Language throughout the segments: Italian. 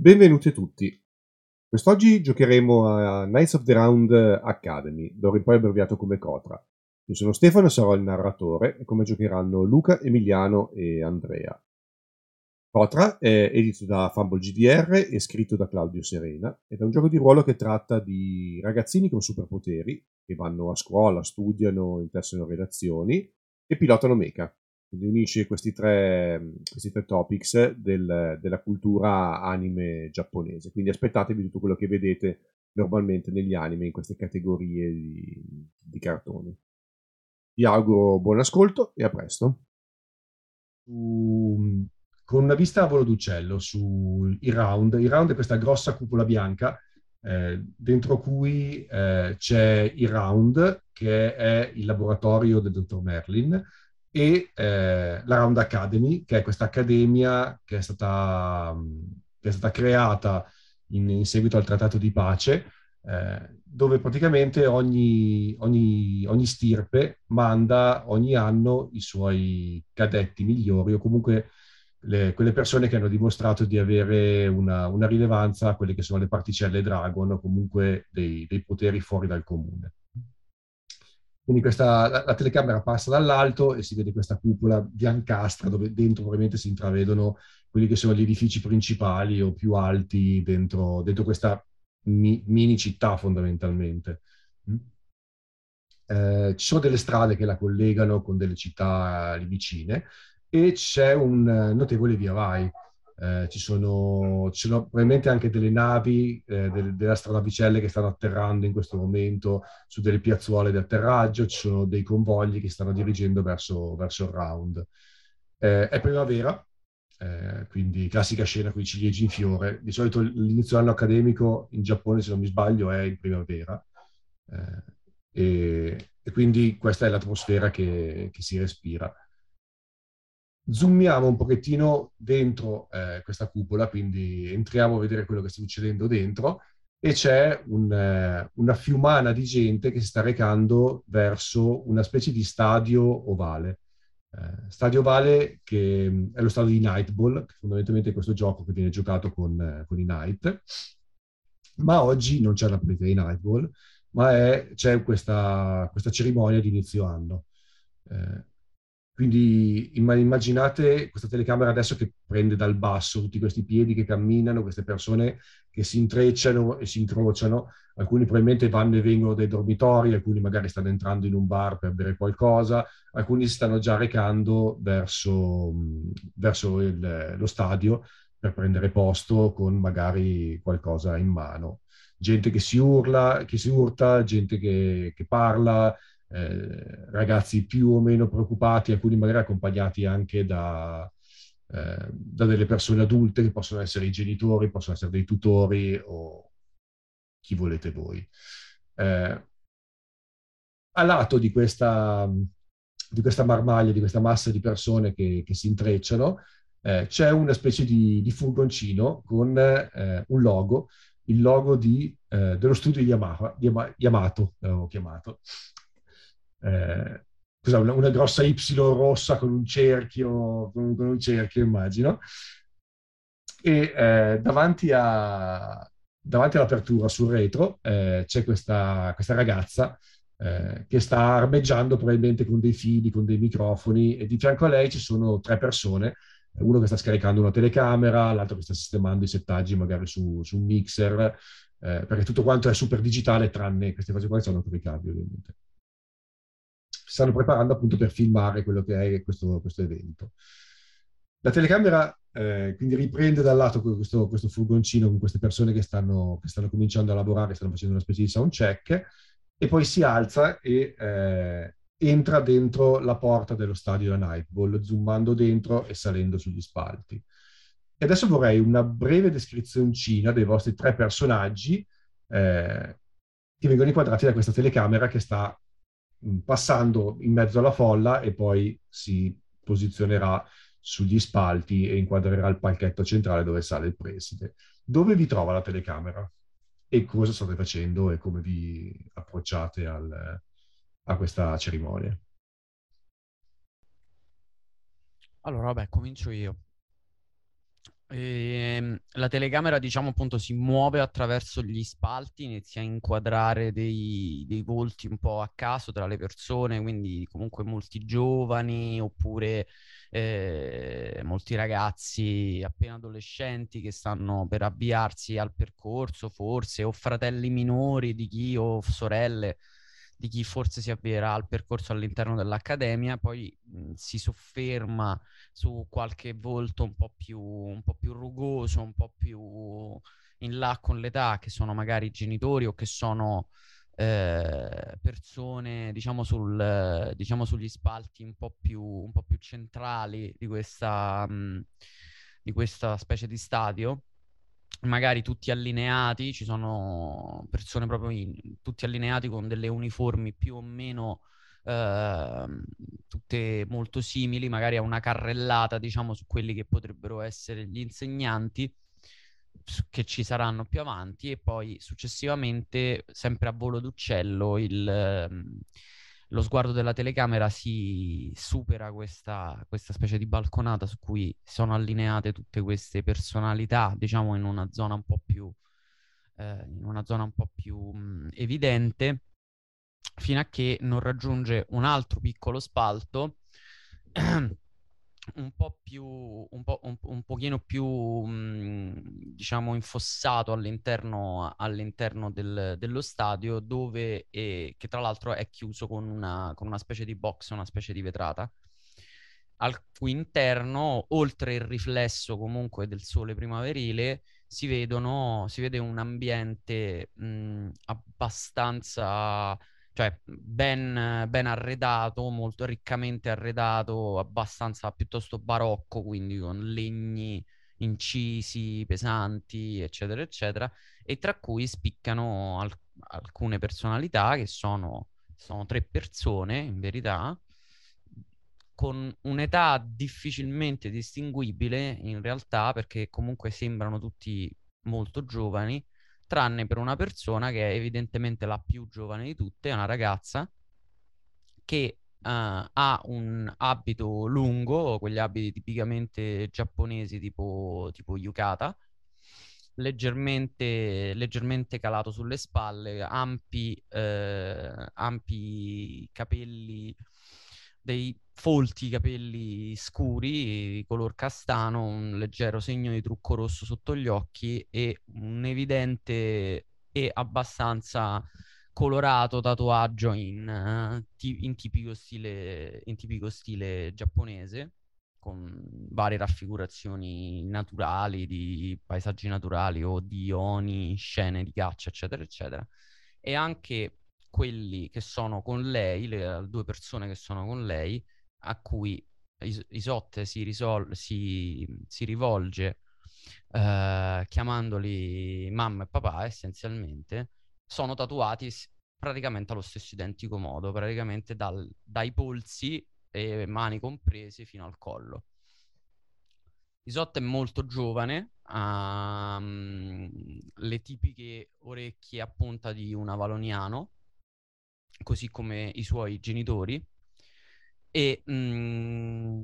Benvenuti a tutti. Quest'oggi giocheremo a Knights of the Round Academy, d'ora in poi abbreviato come Cotra. Io sono Stefano e sarò il narratore e come giocheranno Luca, Emiliano e Andrea. Cotra è edito da Fumble GDR e scritto da Claudio Serena ed è un gioco di ruolo che tratta di ragazzini con superpoteri che vanno a scuola, studiano, intessano relazioni e pilotano mecha. Quindi unisce questi tre, questi tre topics del, della cultura anime giapponese. Quindi aspettatevi tutto quello che vedete normalmente negli anime in queste categorie di, di cartoni. Vi auguro buon ascolto e a presto. Um con una vista a volo d'uccello sui round. Il round è questa grossa cupola bianca eh, dentro cui eh, c'è il round, che è il laboratorio del dottor Merlin, e eh, la Round Academy, che è questa accademia che è stata, che è stata creata in, in, seguito al trattato di pace, eh, dove praticamente ogni, ogni, ogni stirpe manda ogni anno i suoi cadetti migliori o comunque le, quelle persone che hanno dimostrato di avere una, una, rilevanza a quelle che sono le particelle Dragon o comunque dei, dei poteri fuori dal comune. Quindi questa, la, la, telecamera passa dall'alto e si vede questa cupola biancastra dove dentro probabilmente si intravedono quelli che sono gli edifici principali o più alti dentro, dentro questa mi, mini città fondamentalmente. Mm? Eh, ci sono delle strade che la collegano con delle città lì vicine e c'è un eh, notevole via vai. Eh, ci, sono, ci, sono, probabilmente anche delle navi eh, del, della stradavicelle che stanno atterrando in questo momento su delle piazzuole di atterraggio, ci sono dei convogli che stanno dirigendo verso, verso il round. Eh, è primavera, eh, quindi classica scena con i ciliegi in fiore. Di solito l'inizio dell'anno accademico in Giappone, se non mi sbaglio, è in primavera. Eh, e, e, quindi questa è l'atmosfera che, che si respira zoomiamo un pochettino dentro eh, questa cupola, quindi entriamo a vedere quello che sta succedendo dentro e c'è un, eh, una fiumana di gente che si sta recando verso una specie di stadio ovale. Eh, stadio ovale che mm, è lo stadio di Nightball, che fondamentalmente è questo gioco che viene giocato con, eh, con i Night, ma oggi non c'è la partita di Nightball, ma è, c'è questa, questa cerimonia di inizio anno. Eh, quindi immaginate questa telecamera adesso che prende dal basso tutti questi piedi che camminano, queste persone che si intrecciano e si incrociano, alcuni probabilmente vanno e vengono dai dormitori, alcuni magari stanno entrando in un bar per bere qualcosa, alcuni si stanno già recando verso, verso il, lo stadio per prendere posto con magari qualcosa in mano. Gente che si urla, che si urta, gente che, che parla, eh, ragazzi più o meno preoccupati, alcuni magari accompagnati anche da, eh, da delle persone adulte che possono essere i genitori, possono essere dei tutori o chi volete voi. Eh, a lato di questa, di questa marmaglia, di questa massa di persone che, che si intrecciano, eh, c'è una specie di, di furgoncino con eh, un logo, il logo di, eh, dello studio Yamaha, Yama, Yamato, l'avevo chiamato, eh, una, una, grossa Y rossa con un cerchio, con, con un cerchio immagino, e eh, davanti, a, davanti, all'apertura sul retro eh, c'è questa, questa ragazza eh, che sta armeggiando probabilmente con dei fili, con dei microfoni e di fianco a lei ci sono tre persone, uno che sta scaricando una telecamera, l'altro che sta sistemando i settaggi magari su, su un mixer, eh, perché tutto quanto è super digitale tranne queste cose qua che sono ancora i cavi ovviamente stanno preparando appunto per filmare quello che è questo, questo evento. La telecamera eh, quindi riprende dal lato questo, questo, furgoncino con queste persone che stanno, che stanno, cominciando a lavorare, stanno facendo una specie di sound check, e poi si alza e eh, entra dentro la porta dello stadio da Nightball, zoomando dentro e salendo sugli spalti. E adesso vorrei una breve descrizioncina dei vostri tre personaggi eh, che vengono inquadrati da questa telecamera che sta passando in mezzo alla folla e poi si posizionerà sugli spalti e inquadrerà il palchetto centrale dove sale il preside. Dove vi trova la telecamera? E cosa state facendo e come vi approcciate al, a questa cerimonia? Allora, vabbè, comincio io. E, ehm, la telecamera, diciamo appunto, si muove attraverso gli spalti, inizia a inquadrare dei, dei, volti un po' a caso tra le persone, quindi comunque molti giovani oppure eh, molti ragazzi appena adolescenti che stanno per avviarsi al percorso, forse, o fratelli minori di chi o sorelle di chi forse si avvierà al percorso all'interno dell'accademia, poi mh, si sofferma su qualche volto un po' più, un po' più rugoso, un po' più in là con l'età, che sono magari i genitori o che sono eh, persone, diciamo, sul, diciamo, sugli spalti un po' più, un po più centrali di questa, mh, di questa specie di stadio magari tutti allineati, ci sono persone proprio in, tutti allineati con delle uniformi più o meno eh, tutte molto simili, magari a una carrellata, diciamo, su quelli che potrebbero essere gli insegnanti che ci saranno più avanti e poi successivamente, sempre a volo d'uccello, il, ehm, lo sguardo della telecamera si supera questa, questa specie di balconata su cui sono allineate tutte queste personalità, diciamo in una zona un po' più, eh, una zona un po' più mh, evidente, fino a che non raggiunge un altro piccolo spalto un po' più, un, po', un, un pochino più, mh, diciamo, infossato all'interno, all'interno del, dello stadio, dove, è, che tra l'altro è chiuso con una, con una specie di box, una specie di vetrata, al cui interno, oltre il riflesso comunque del sole primaverile, si, vedono, si vede un ambiente mh, abbastanza cioè ben, ben, arredato, molto riccamente arredato, abbastanza piuttosto barocco, quindi con legni incisi, pesanti, eccetera, eccetera, e tra cui spiccano al- alcune personalità che sono, sono tre persone, in verità, con un'età difficilmente distinguibile in realtà, perché comunque sembrano tutti molto giovani, tranne per una persona che è evidentemente la più giovane di tutte, è una ragazza che uh, ha un abito lungo, quegli abiti tipicamente giapponesi tipo, tipo yukata, leggermente, leggermente calato sulle spalle, ampi, eh, ampi capelli dei folti capelli scuri di color castano, un leggero segno di trucco rosso sotto gli occhi e un evidente e abbastanza colorato tatuaggio in, ti- in, tipico stile, in tipico stile giapponese con varie raffigurazioni naturali di paesaggi naturali o di oni, scene di caccia, eccetera, eccetera. E anche quelli che sono con lei, le due persone che sono con lei, a cui Is- Isotte si, risol- si, si rivolge eh, chiamandoli mamma e papà essenzialmente, sono tatuati praticamente allo stesso identico modo, praticamente dal, dai polsi e mani comprese fino al collo. Isotte è molto giovane, ha um, le tipiche orecchie a punta di un avaloniano, così come i suoi genitori, e mh, mm,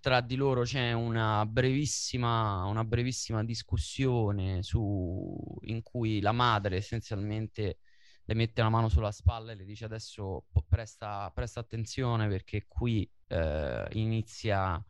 tra di loro c'è una brevissima, una brevissima discussione su, in cui la madre essenzialmente le mette la mano sulla spalla e le dice adesso presta, presta attenzione perché qui eh, inizia,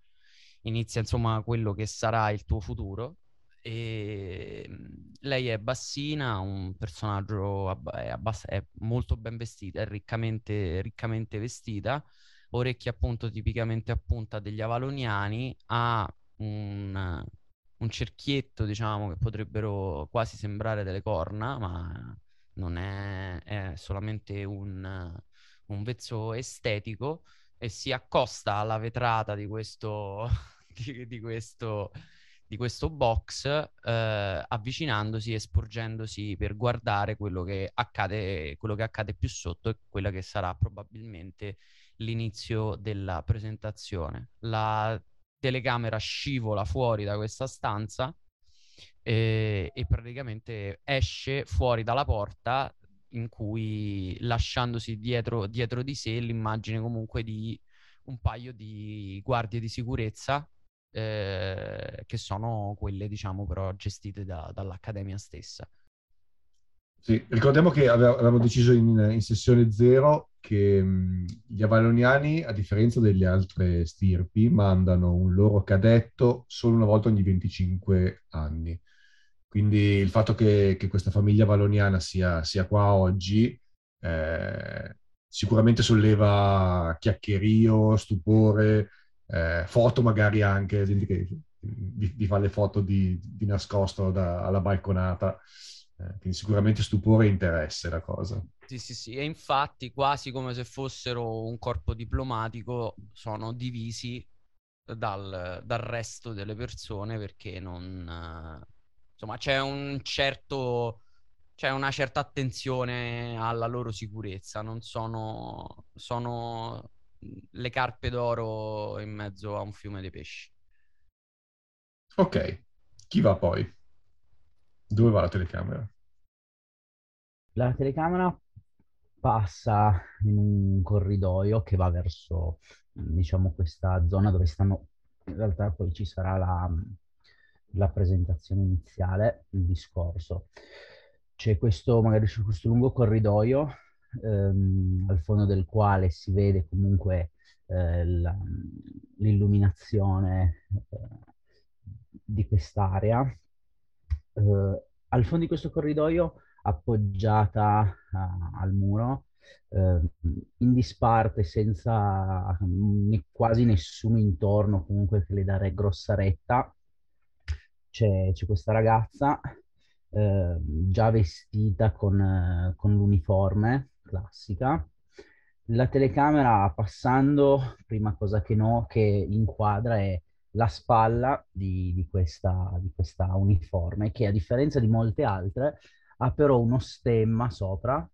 inizia insomma quello che sarà il tuo futuro e mm, lei è bassina, un personaggio abb- è, abbass- è molto ben vestita, è riccamente, riccamente vestita, orecchie appunto tipicamente a punta degli avaloniani, ha un, un cerchietto diciamo che potrebbero quasi sembrare delle corna, ma non è, è solamente un, un vezzo estetico e si accosta alla vetrata di questo, di, di questo di questo box eh, avvicinandosi e sporgendosi per guardare quello che accade, quello che accade più sotto e quella che sarà probabilmente l'inizio della presentazione. La telecamera scivola fuori da questa stanza e, e praticamente esce fuori dalla porta in cui lasciandosi dietro, dietro di sé l'immagine comunque di un paio di guardie di sicurezza eh, che sono quelle, diciamo, però gestite da, dall'Accademia stessa. Sì, ricordiamo che avevamo deciso in, in sessione zero che mh, gli avaloniani, a differenza delle altre stirpi, mandano un loro cadetto solo una volta ogni 25 anni. Quindi il fatto che, che questa famiglia valoniana sia, sia qua oggi eh, sicuramente solleva chiacchierio, stupore, eh, foto magari anche, gente che vi, vi, fa le foto di, di nascosto da, alla balconata. Eh, quindi sicuramente stupore e interesse la cosa. Sì, sì, sì, e infatti quasi come se fossero un corpo diplomatico sono divisi dal, dal resto delle persone perché non... insomma, c'è un certo... C'è una certa attenzione alla loro sicurezza, non sono, sono le carpe d'oro in mezzo a un fiume di pesci. Ok, chi va poi? Dove va la telecamera? La telecamera passa in un corridoio che va verso, diciamo, questa zona dove stanno, in realtà poi ci sarà la, la presentazione iniziale, il discorso. C'è questo, magari c'è questo lungo corridoio ehm, al fondo del quale si vede comunque eh, la, l'illuminazione eh, di quest'area. Eh, al fondo di questo corridoio, appoggiata uh, al muro, uh, in disparte, senza ne, quasi nessuno intorno, comunque che le dare grossa retta, c'è, c'è questa ragazza uh, già vestita con, con l'uniforme classica. La telecamera passando, prima cosa che, no, che inquadra è la spalla di, di, questa, di questa uniforme, che a differenza di molte altre ha però uno stemma sopra,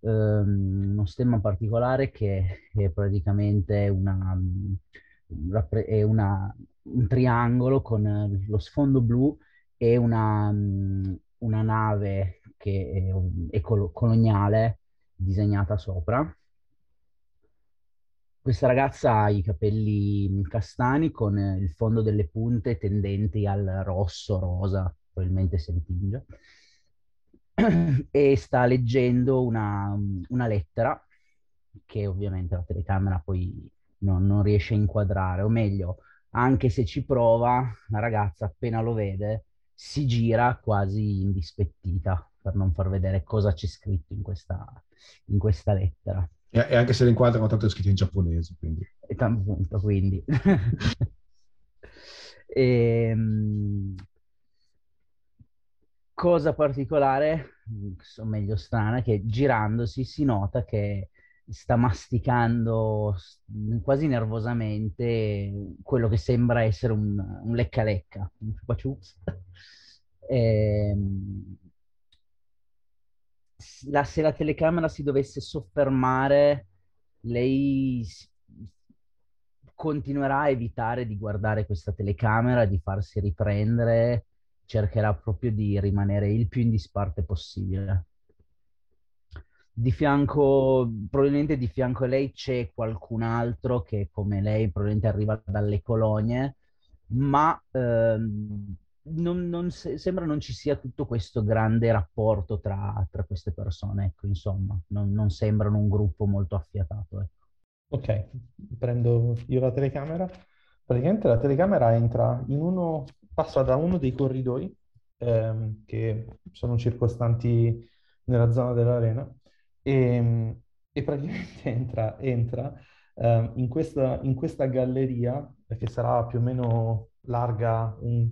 ehm, uno stemma particolare che è praticamente una, è una, un triangolo con lo sfondo blu e una, una nave che è, è col- coloniale disegnata sopra. Questa ragazza ha i capelli castani con il fondo delle punte tendenti al rosso, rosa, probabilmente se li tinge, e sta leggendo una, una, lettera che ovviamente la telecamera poi non, non riesce a inquadrare, o meglio, anche se ci prova, la ragazza appena lo vede si gira quasi indispettita per non far vedere cosa c'è scritto in questa, in questa lettera. E, e anche se le inquadrano, tanto è scritto in giapponese, quindi. E appunto, quindi. e, ehm, cosa particolare, o meglio strana, che girandosi si nota che sta masticando quasi nervosamente quello che sembra essere un, un lecca-lecca, un e, ehm, la, se la telecamera si dovesse soffermare, lei continuerà a evitare di guardare questa telecamera, di farsi riprendere, cercherà proprio di rimanere il più in disparte possibile. Di fianco, probabilmente di fianco a lei c'è qualcun altro che come lei probabilmente arriva dalle colonie, ma ehm, non, non se, sembra non ci sia tutto questo grande rapporto tra, tra queste persone, ecco, insomma, non, non, sembrano un gruppo molto affiatato. Ecco. Ok, prendo io la telecamera. Praticamente la telecamera entra in uno, passa da uno dei corridoi ehm, che sono circostanti nella zona dell'arena e, e praticamente entra, entra ehm, in, questa, in questa galleria che sarà più o meno larga un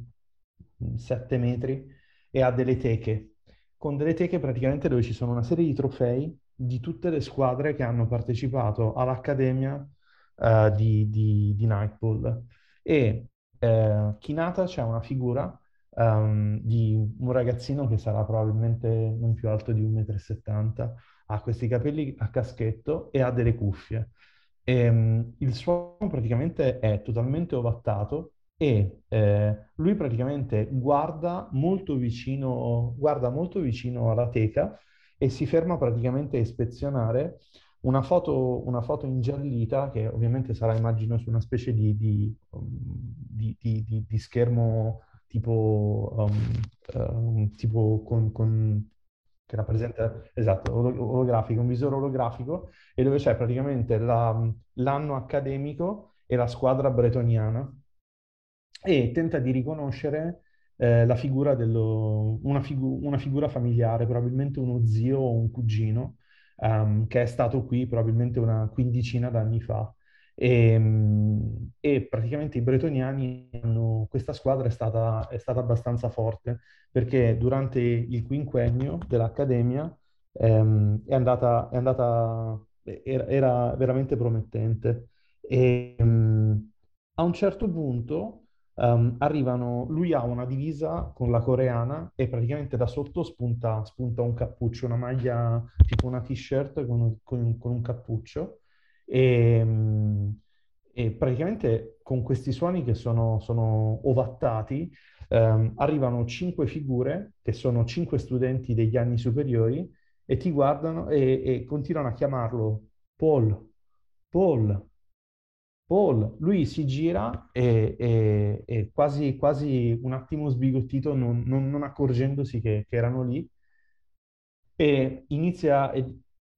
7 metri e ha delle teche, con delle teche praticamente dove ci sono una serie di trofei di tutte le squadre che hanno partecipato all'Accademia uh, di, di, di Nightpool. E uh, Kinata c'è una figura um, di un ragazzino che sarà probabilmente non più alto di 1,70 m, ha questi capelli a caschetto e ha delle cuffie. E, um, il suono praticamente è totalmente ovattato e eh, lui praticamente guarda molto, vicino, guarda molto vicino alla teca e si ferma praticamente a ispezionare una foto, una foto ingiallita che ovviamente sarà, immagino, su una specie di, di, di, di schermo tipo, um, um, tipo con, con, che rappresenta, esatto, olografico, un visore olografico, e dove c'è praticamente la, l'anno accademico e la squadra bretoniana, e tenta di riconoscere eh, la figura dello, una, figu- una, figura familiare, probabilmente uno zio o un cugino, um, che è stato qui probabilmente una quindicina d'anni fa. E, ehm, e, praticamente i bretoniani hanno, questa squadra è stata, è stata, abbastanza forte perché durante il quinquennio dell'Accademia ehm, è andata, è andata era, era, veramente promettente. E um, a un certo punto um, arrivano, lui ha una divisa con la coreana e praticamente da sotto spunta, spunta un cappuccio, una maglia tipo una t-shirt con, con, con un cappuccio. E, um, e, praticamente con questi suoni che sono, sono ovattati um, arrivano cinque figure che sono cinque studenti degli anni superiori e ti guardano e, e continuano a chiamarlo Paul, Paul, Paul, lui si gira e, e, e quasi, quasi, un attimo sbigottito, non, non, non accorgendosi che, che, erano lì, e inizia,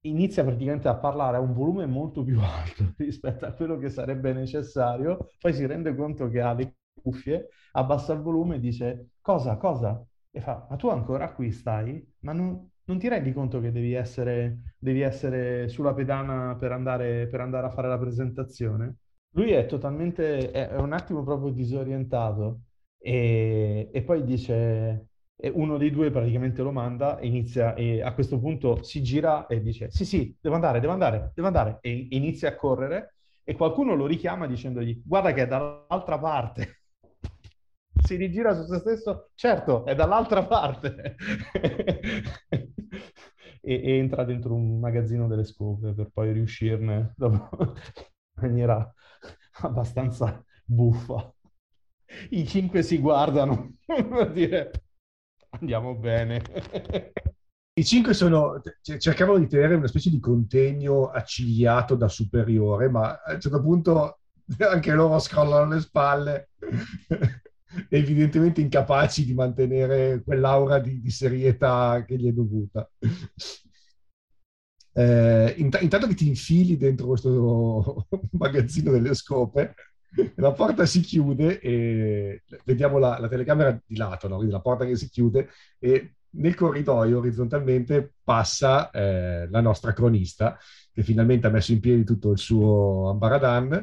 inizia praticamente a parlare a un volume molto più alto rispetto a quello che sarebbe necessario, poi si rende conto che ha le cuffie, abbassa il volume e dice cosa, cosa? E fa, ma tu ancora qui stai? Ma non, non ti rendi conto che devi essere, devi essere sulla pedana per andare, per andare a fare la presentazione? Lui è totalmente, è, un attimo proprio disorientato e, e poi dice, uno dei due praticamente lo manda e inizia, e a questo punto si gira e dice sì sì, devo andare, devo andare, devo andare e inizia a correre e qualcuno lo richiama dicendogli guarda che è dall'altra parte. si rigira su se stesso, certo, è dall'altra parte. e, e, entra dentro un magazzino delle scope per poi riuscirne dopo, in maniera abbastanza buffa. I cinque si guardano per dire andiamo bene. I cinque sono, cercavano di tenere una specie di contegno accigliato da superiore, ma a un certo punto anche loro scrollano le spalle, evidentemente incapaci di mantenere quell'aura di, di serietà che gli è dovuta. Eh, int- intanto che ti infili dentro questo magazzino delle scope, la porta si chiude e vediamo la, la telecamera di lato, no? quindi la porta che si chiude e nel corridoio orizzontalmente passa eh, la nostra cronista che finalmente ha messo in piedi tutto il suo ambaradan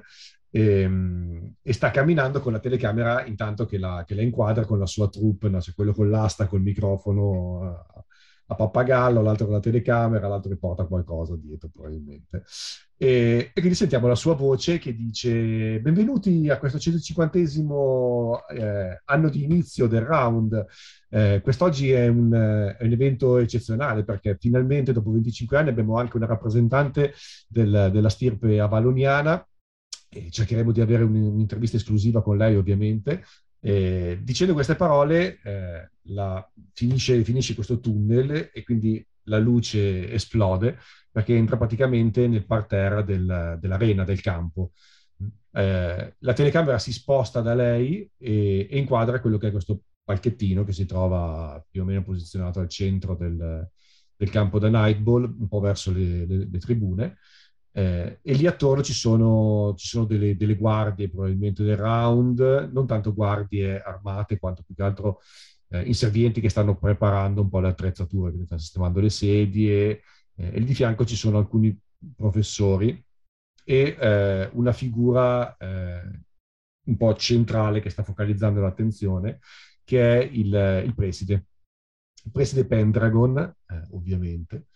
e, ehm, e sta camminando con la telecamera intanto che la, che la inquadra con la sua troupe, no? cioè quello con l'asta, col microfono a pappagallo, l'altro con la telecamera, l'altro che porta qualcosa dietro probabilmente. E, e, quindi sentiamo la sua voce che dice benvenuti a questo 150 eh, anno di inizio del round. Eh, quest'oggi è un, è un, evento eccezionale perché finalmente dopo 25 anni abbiamo anche una rappresentante del, della stirpe avaloniana cercheremo di avere un, un'intervista esclusiva con lei ovviamente eh, dicendo queste parole, eh, la, finisce, finisce, questo tunnel e quindi la luce esplode perché entra praticamente nel parterre del, dell'arena, del campo. Eh, la telecamera si sposta da lei e, e, inquadra quello che è questo palchettino che si trova più o meno posizionato al centro del, del campo da Nightball, un po' verso le, le, le tribune. Eh, e lì attorno ci sono, ci sono delle, delle, guardie probabilmente del round, non tanto guardie armate quanto più che altro eh, inservienti che stanno preparando un po' le attrezzature, che stanno sistemando le sedie eh, e lì di fianco ci sono alcuni professori e eh, una figura eh, un po' centrale che sta focalizzando l'attenzione, che è il, il preside. Il preside Pendragon, eh, ovviamente,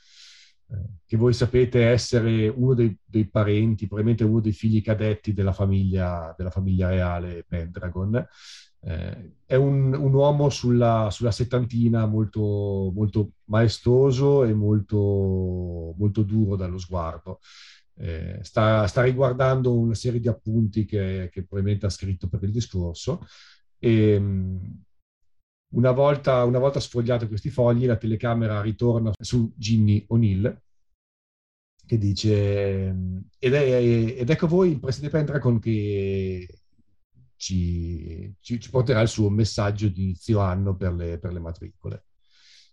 che voi sapete essere uno dei, dei, parenti, probabilmente uno dei figli cadetti della famiglia, della famiglia reale Pendragon. Eh, è un, un uomo sulla, sulla, settantina molto, molto maestoso e molto, molto duro dallo sguardo. Eh, sta, sta, riguardando una serie di appunti che, che, probabilmente ha scritto per il discorso e una volta, una volta sfogliati questi fogli, la telecamera ritorna su Ginny O'Neill, che dice ed, è, ed ecco voi il presidente Pendragon che ci, ci, ci, porterà il suo messaggio di inizio anno per le, per le matricole.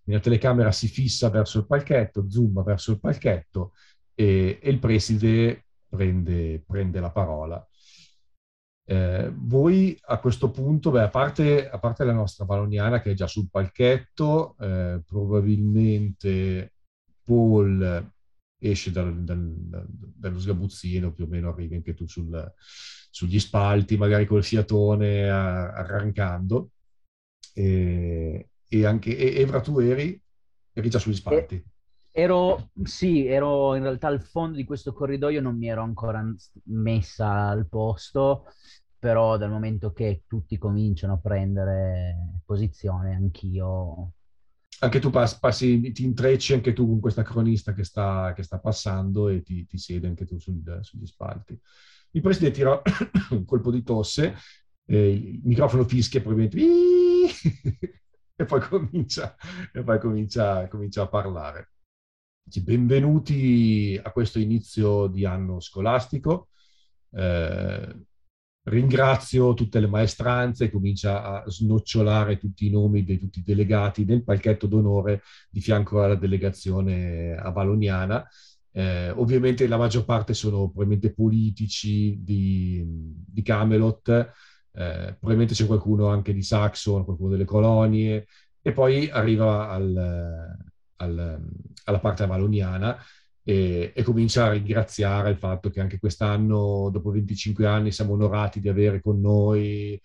La telecamera si fissa verso il palchetto, zoom verso il palchetto e, e il preside prende, prende la parola. Eh, voi a questo punto, beh, a, parte, a, parte, la nostra Valoniana che è già sul palchetto, eh, probabilmente Paul esce dal, dal, dallo sgabuzzino, più o meno arrivi anche tu sul, sugli spalti, magari col fiatone a, arrancando. E, e anche e Evra, tu eri, eri già sugli spalti. Ero, sì, ero in realtà al fondo di questo corridoio, non mi ero ancora messa al posto, però dal momento che tutti cominciano a prendere posizione, anch'io anche tu pass- passi, ti intrecci anche tu con questa cronista che sta, che sta passando e ti, ti siedi anche tu sul, sugli spalti. Il presidente tira un colpo di tosse, eh, il microfono fischia probabilmente e poi comincia, e poi comincia, comincia a parlare. Benvenuti a questo inizio di anno scolastico. Eh, ringrazio tutte le maestranze, comincia a snocciolare tutti i nomi di tutti i delegati nel palchetto d'onore di fianco alla delegazione avaloniana. Eh, ovviamente la maggior parte sono probabilmente politici di, di Camelot, eh, probabilmente c'è qualcuno anche di Saxon, qualcuno delle colonie, e poi arriva al, al, alla parte avaloniana e, e, comincia a ringraziare il fatto che anche quest'anno, dopo 25 anni, siamo onorati di avere con noi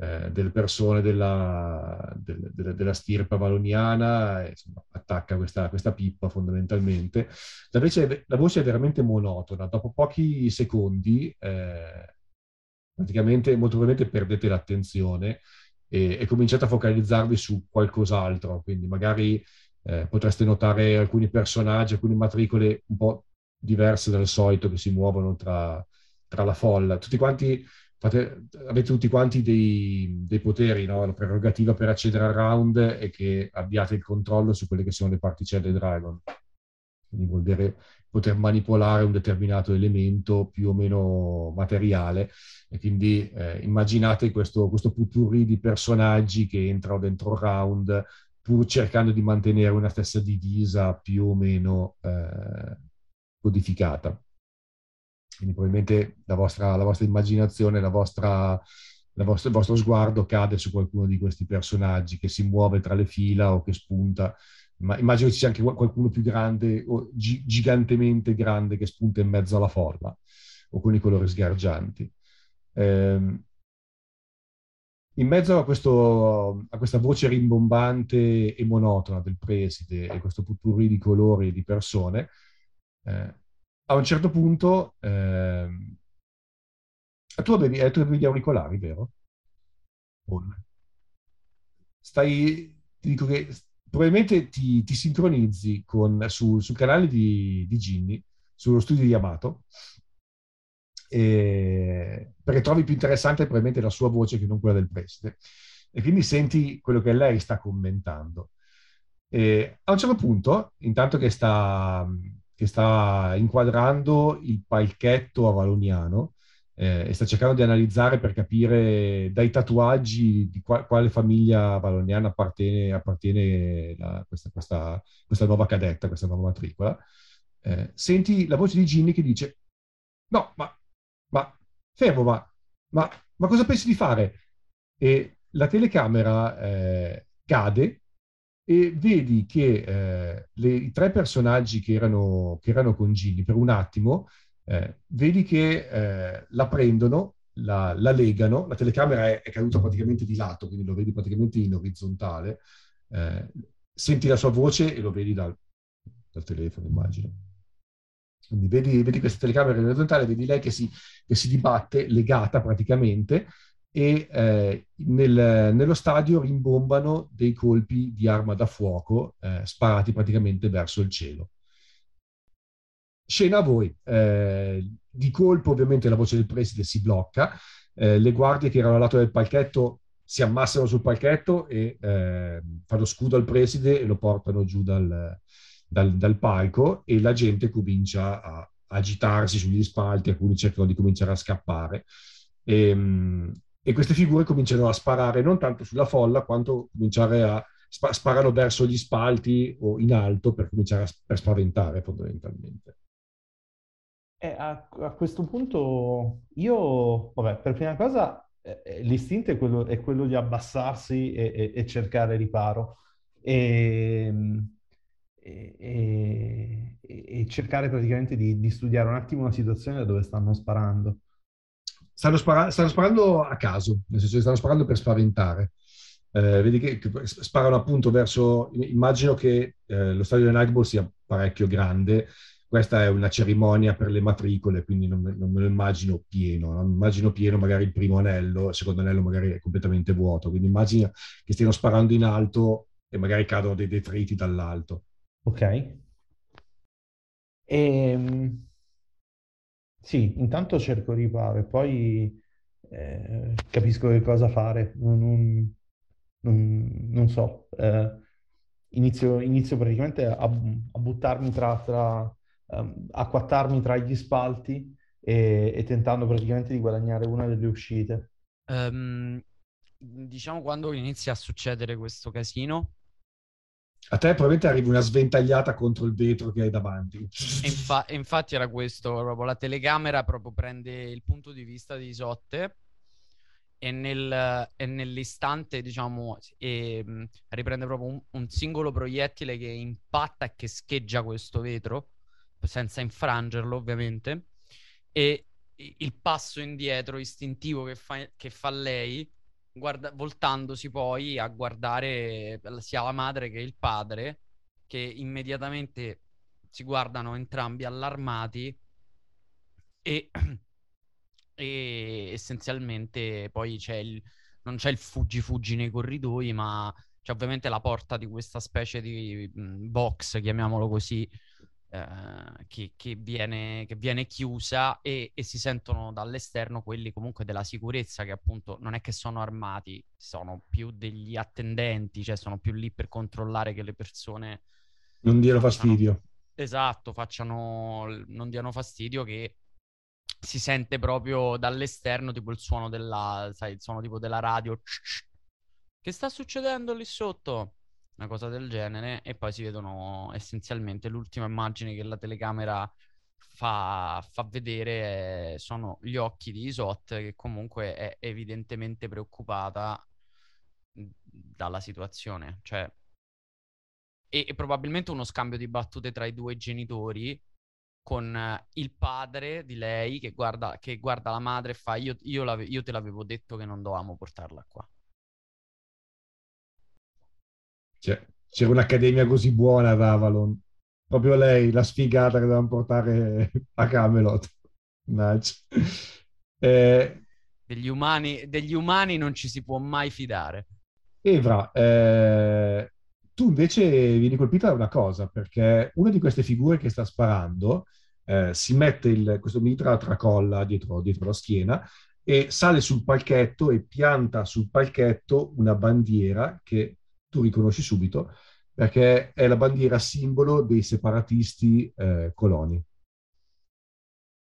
eh, delle persone della, del, della, della stirpa valoniana, insomma, attacca questa, questa, pippa fondamentalmente. La voce, la voce, è veramente monotona, dopo pochi secondi eh, praticamente molto probabilmente perdete l'attenzione e, e cominciate a focalizzarvi su qualcos'altro, quindi magari eh, potreste notare alcuni personaggi, alcune matricole un po' diverse dal solito che si muovono tra, tra la folla. Tutti quanti fate, avete tutti quanti dei, dei poteri, no? la prerogativa per accedere al round è che abbiate il controllo su quelle che sono le particelle Dragon. Quindi vuol dire poter manipolare un determinato elemento più o meno materiale e quindi eh, immaginate questo, questo di personaggi che entrano dentro il round pur cercando di mantenere una stessa divisa più o meno eh, codificata. Quindi probabilmente la vostra, la vostra immaginazione, la vostra, la vostra, il vostro sguardo cade su qualcuno di questi personaggi che si muove tra le fila o che spunta. Ma immagino ci sia anche qualcuno più grande o gi- gigantemente grande che spunta in mezzo alla folla o con i colori sgargianti. Eh, in mezzo a, questo, a, questa voce rimbombante e monotona del preside e questo putturri di colori e di persone, eh, a un certo punto eh, tu avevi, eh, tu gli auricolari, vero? Stai, ti dico che probabilmente ti, ti sincronizzi con, su, sul canale di, di Ginny, sullo studio di Yamato, e, perché trovi più interessante probabilmente la sua voce che non quella del preside. E quindi senti quello che lei sta commentando. E a un certo punto, intanto che sta, che sta inquadrando il palchetto avaloniano eh, e sta cercando di analizzare per capire dai tatuaggi di qua, quale famiglia avaloniana appartiene, appartiene la, questa, questa, questa, nuova cadetta, questa nuova matricola, eh, senti la voce di Ginny che dice no, ma fermo, ma, ma, ma cosa pensi di fare? E la telecamera eh, cade e vedi che eh, le, i tre personaggi che erano, che erano con Ginny per un attimo, eh, vedi che eh, la prendono, la, la, legano, la telecamera è, è, caduta praticamente di lato, quindi lo vedi praticamente in orizzontale, eh, senti la sua voce e lo vedi dal, dal telefono, immagino. Quindi vedi, vedi questa telecamera in orizzontale, vedi lei che si, che si dibatte, legata praticamente, e eh, nel, nello stadio rimbombano dei colpi di arma da fuoco eh, sparati praticamente verso il cielo. Scena a voi. Eh, di colpo ovviamente la voce del preside si blocca, eh, le guardie che erano al lato del palchetto si ammassano sul palchetto e eh, fanno scudo al preside e lo portano giù dal, dal, dal palco e la gente comincia a agitarsi sugli spalti, alcuni cercano di cominciare a scappare. E, ehm, e queste figure cominciano a sparare non tanto sulla folla quanto cominciare a sp- sparano verso gli spalti o in alto per cominciare a per spaventare fondamentalmente. Eh, a, a, questo punto io, vabbè, per prima cosa eh, eh l'istinto è quello, è quello, di abbassarsi e, e, e cercare riparo e, e, e, cercare praticamente di, di, studiare un attimo la situazione da dove stanno sparando. Stanno, spara- stanno sparando a caso, nel senso che stanno sparando per spaventare. Eh, vedi che, sparano appunto verso. Immagino che eh, lo stadio del Nightball sia parecchio grande. Questa è una cerimonia per le matricole, quindi non, non me lo immagino pieno. Non immagino pieno magari il primo anello, il secondo anello magari è completamente vuoto. Quindi immagina che stiano sparando in alto e magari cadono dei detriti dall'alto. Ok. E, ehm, sì, intanto cerco riparo e poi eh, capisco che cosa fare. Non, non, non, non so, eh, inizio, inizio, praticamente a, a buttarmi tra, tra um, acquattarmi tra gli spalti e, e, tentando praticamente di guadagnare una delle uscite. Um, diciamo quando inizia a succedere questo casino? A te probabilmente arriva una sventagliata contro il vetro che hai davanti. Infa- infatti era questo, proprio la telecamera proprio prende il punto di vista di Isotte e, nel, e nell'istante, diciamo, e, mh, riprende proprio un, un, singolo proiettile che impatta e che scheggia questo vetro, senza infrangerlo ovviamente, e il passo indietro istintivo che fa, che fa lei, guarda, voltandosi poi a guardare sia la madre che il padre, che immediatamente si guardano entrambi allarmati e e essenzialmente poi c'è il, non c'è il fuggi-fuggi nei corridoi, ma c'è ovviamente la porta di questa specie di mh, box, chiamiamolo così, eh, che, che, viene, che, viene, chiusa e, e, si sentono dall'esterno quelli comunque della sicurezza che appunto non è che sono armati, sono più degli attendenti, cioè sono più lì per controllare che le persone... Non diano fastidio. Esatto, facciano, non diano fastidio che si sente proprio dall'esterno tipo il suono della, sai, il suono tipo della radio. Che sta succedendo lì sotto? Una cosa del genere. E poi si vedono essenzialmente l'ultima immagine che la telecamera fa, fa vedere sono gli occhi di Isot che comunque è evidentemente preoccupata dalla situazione. Cioè, e, e probabilmente uno scambio di battute tra i due genitori con eh, il padre di lei che guarda, che guarda la madre e fa io, io, io te l'avevo detto che non dovevamo portarla qua. Cioè, c'era un'accademia così buona ad Avalon. Proprio lei, la sfigata che dovevamo portare a Camelot. Eh, degli, umani, degli umani non ci si può mai fidare. Evra, eh, tu invece vieni colpita da una cosa, perché una di queste figure che sta sparando eh, si mette il, questo mitra tracolla dietro, dietro la schiena e sale sul palchetto e pianta sul palchetto una bandiera che tu riconosci subito perché è la bandiera simbolo dei separatisti eh, coloni.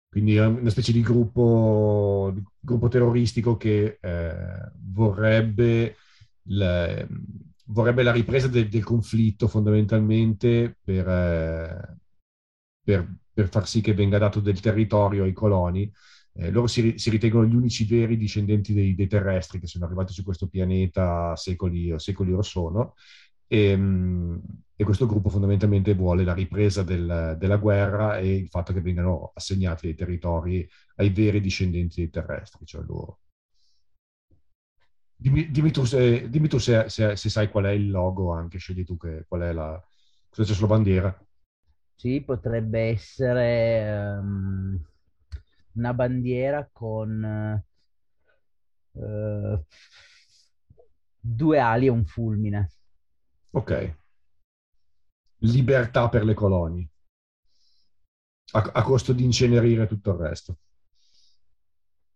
Quindi è una specie di gruppo, di gruppo terroristico che eh, vorrebbe le, vorrebbe la ripresa del, del conflitto fondamentalmente per, eh, per, per, far sì che venga dato del territorio ai coloni. Eh, loro si, si, ritengono gli unici veri discendenti dei, dei, terrestri che sono arrivati su questo pianeta secoli, secoli or sono. E, ehm, e, questo gruppo fondamentalmente vuole la ripresa del, della guerra e il fatto che vengano assegnati dei territori ai veri discendenti dei terrestri, cioè loro. Dimmi, dimmi, tu, se, dimmi tu se, se, se, sai qual è il logo, anche scegli tu che, qual è la, cosa c'è sulla bandiera. Sì, potrebbe essere um, una bandiera con uh, due ali e un fulmine. Ok. Libertà per le colonie. A, a costo di incenerire tutto il resto.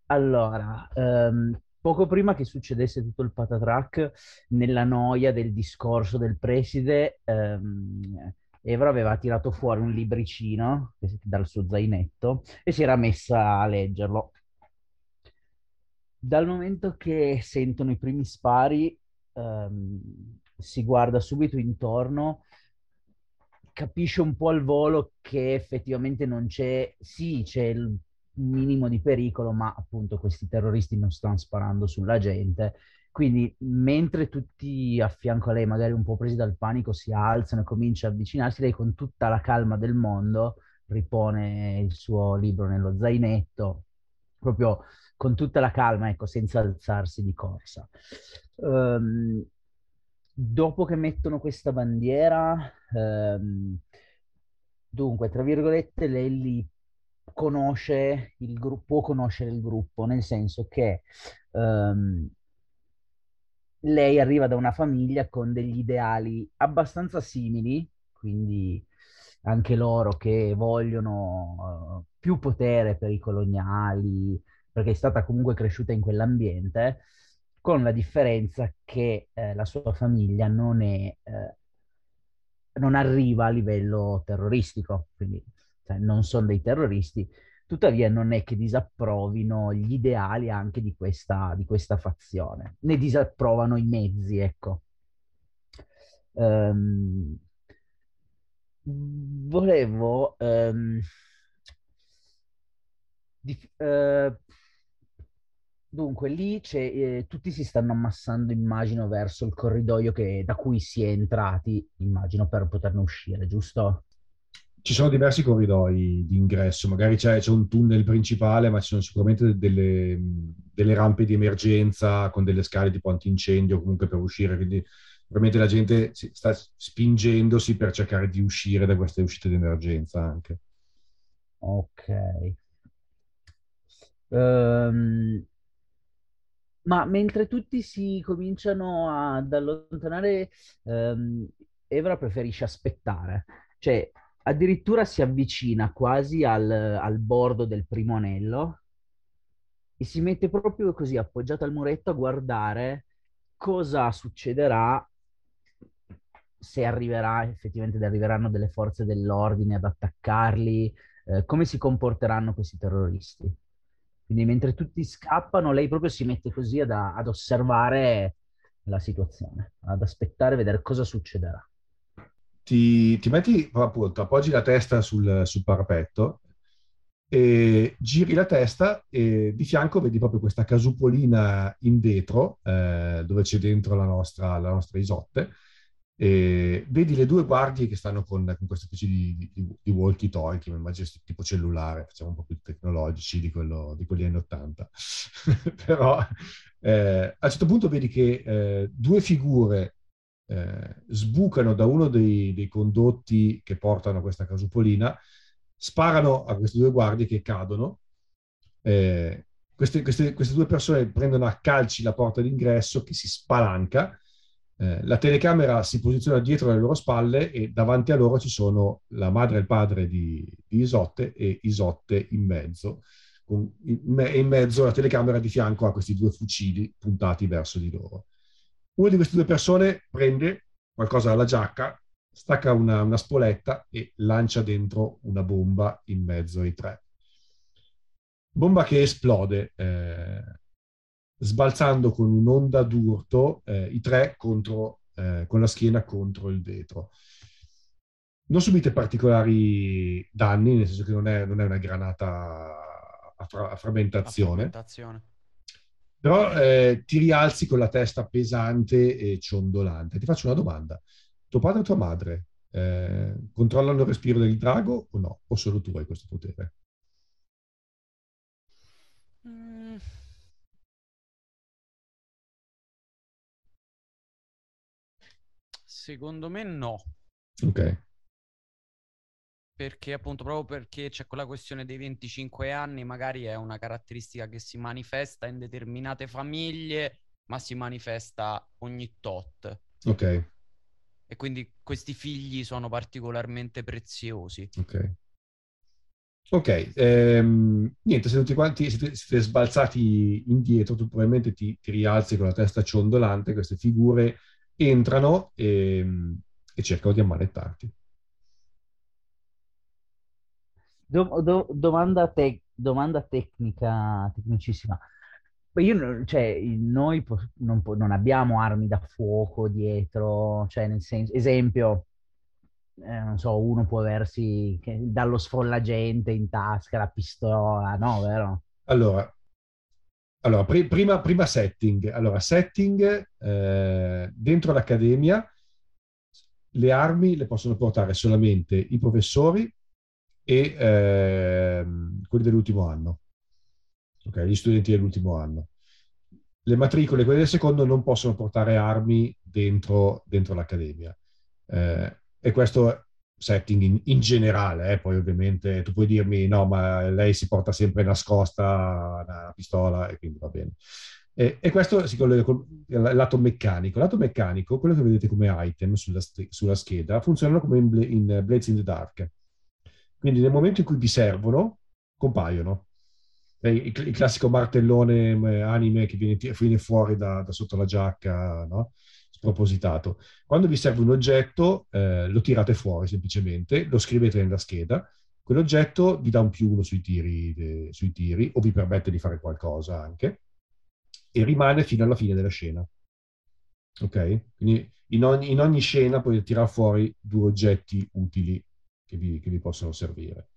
Allora, um, poco prima che succedesse tutto il patatrack, nella noia del discorso del preside, ehm, Evra aveva tirato fuori un libricino dal suo zainetto e si era messa a leggerlo. Dal momento che sentono i primi spari, ehm, si guarda subito intorno, capisce un po' al volo che effettivamente non c'è, sì, c'è il minimo di pericolo, ma appunto questi terroristi non stanno sparando sulla gente. Quindi, mentre tutti a fianco a lei, magari un po' presi dal panico, si alzano e comincia a avvicinarsi, lei con tutta la calma del mondo ripone il suo libro nello zainetto, proprio con tutta la calma, ecco, senza alzarsi di corsa. Um, dopo che mettono questa bandiera, um, dunque, tra virgolette, lei li conosce il gruppo, può conoscere il gruppo, nel senso che um, lei arriva da una famiglia con degli ideali abbastanza simili, quindi anche loro che vogliono uh, più potere per i coloniali, perché è stata comunque cresciuta in quell'ambiente, con la differenza che eh, la sua famiglia non è... Eh, non arriva a livello terroristico, quindi cioè, non sono dei terroristi, tuttavia non è che disapprovino gli ideali anche di questa, di questa fazione, ne disapprovano i mezzi, ecco. Um, volevo um, di, uh, Dunque, lì eh, tutti si stanno ammassando, immagino, verso il corridoio che, da cui si è entrati, immagino, per poterne uscire, giusto? Ci sono diversi corridoi di ingresso, magari c'è, c'è un tunnel principale, ma ci sono sicuramente delle, delle, rampe di emergenza con delle scale tipo antincendio comunque per uscire, quindi probabilmente la gente sta spingendosi per cercare di uscire da queste uscite di emergenza anche. Ok. Um, ma mentre tutti si cominciano ad allontanare, ehm, Evra preferisce aspettare. Cioè, addirittura si avvicina quasi al, al bordo del primo anello e si mette proprio così appoggiato al muretto a guardare cosa succederà se arriverà effettivamente arriveranno delle forze dell'ordine ad attaccarli, eh, come si comporteranno questi terroristi. Quindi mentre tutti scappano, lei proprio si mette così ad, ad osservare la situazione, ad aspettare, vedere cosa succederà. Ti, ti metti appunto, appoggi la testa sul, sul parapetto e giri la testa e di fianco vedi proprio questa casupolina in vetro eh, dove c'è dentro la nostra, la nostra isotte e vedi le due guardie che stanno con, con questa specie di, di, di walkie-talkie, immagino tipo cellulare, facciamo un po' più tecnologici di, quello, di quelli anni 80. Però eh, a un certo punto vedi che eh, due figure eh, sbucano da uno dei, dei, condotti che portano a questa casupolina, sparano a queste due guardie che cadono. Eh, queste, queste, queste due persone prendono a calci la porta d'ingresso che si spalanca eh, la telecamera si posiziona dietro le loro spalle e davanti a loro ci sono la madre e il padre di, di Isotte e Isotte in mezzo. Con, in, in, mezzo la telecamera di fianco ha questi due fucili puntati verso di loro. Una di queste due persone prende qualcosa dalla giacca, stacca una, una spoletta e lancia dentro una bomba in mezzo ai tre. Bomba che esplode. Eh, sbalzando con un'onda d'urto eh, i tre contro, eh, con la schiena contro il vetro. Non subite particolari danni, nel senso che non è, non è una granata a, fra- a, frammentazione. a frammentazione. Però eh, ti rialzi con la testa pesante e ciondolante. Ti faccio una domanda. Tuo padre e tua madre eh, controllano il respiro del drago o no? O solo tu hai questo potere? Mm. Secondo me no. Ok. Perché appunto proprio perché c'è quella questione dei 25 anni, magari è una caratteristica che si manifesta in determinate famiglie, ma si manifesta ogni tot. Ok. E quindi questi figli sono particolarmente preziosi. Ok. Ok, ehm, niente, se tutti quanti siete, siete, sbalzati indietro, tu probabilmente ti, ti rialzi con la testa ciondolante, queste figure entrano e, e cercano di ammanettarti. Do- do- domanda, te- domanda tecnica, tecnicissima. Io, cioè, noi non, non abbiamo armi da fuoco dietro, cioè, nel senso, esempio, eh, non so, uno può aversi che- dallo sfollagente in tasca la pistola, no, vero? Allora, allora pri- prima, prima setting. Allora, setting eh, dentro l'accademia le armi le possono portare solamente i professori e ehm, quelli dell'ultimo anno. Ok, gli studenti dell'ultimo anno. Le matricole, quelle del secondo, non possono portare armi dentro, dentro l'accademia. Eh, e questo setting in, in generale, eh, poi ovviamente tu puoi dirmi no, ma lei si porta sempre nascosta una pistola e quindi va bene. E, e questo si collega con il lato meccanico. Lato meccanico, quello che vedete come item sulla, sulla scheda, funzionano come in, in Blades in the Dark. Quindi nel momento in cui vi servono, compaiono. Il, il classico martellone anime che viene, viene fuori da, da, sotto la giacca, no? spropositato. Quando vi serve un oggetto, eh, lo tirate fuori semplicemente, lo scrivete nella scheda, quell'oggetto vi dà un più uno sui tiri, de, sui tiri o vi permette di fare qualcosa anche e rimane fino alla fine della scena. Ok? Quindi in ogni, in ogni scena potete tirare fuori due oggetti utili che vi, che vi, possono servire.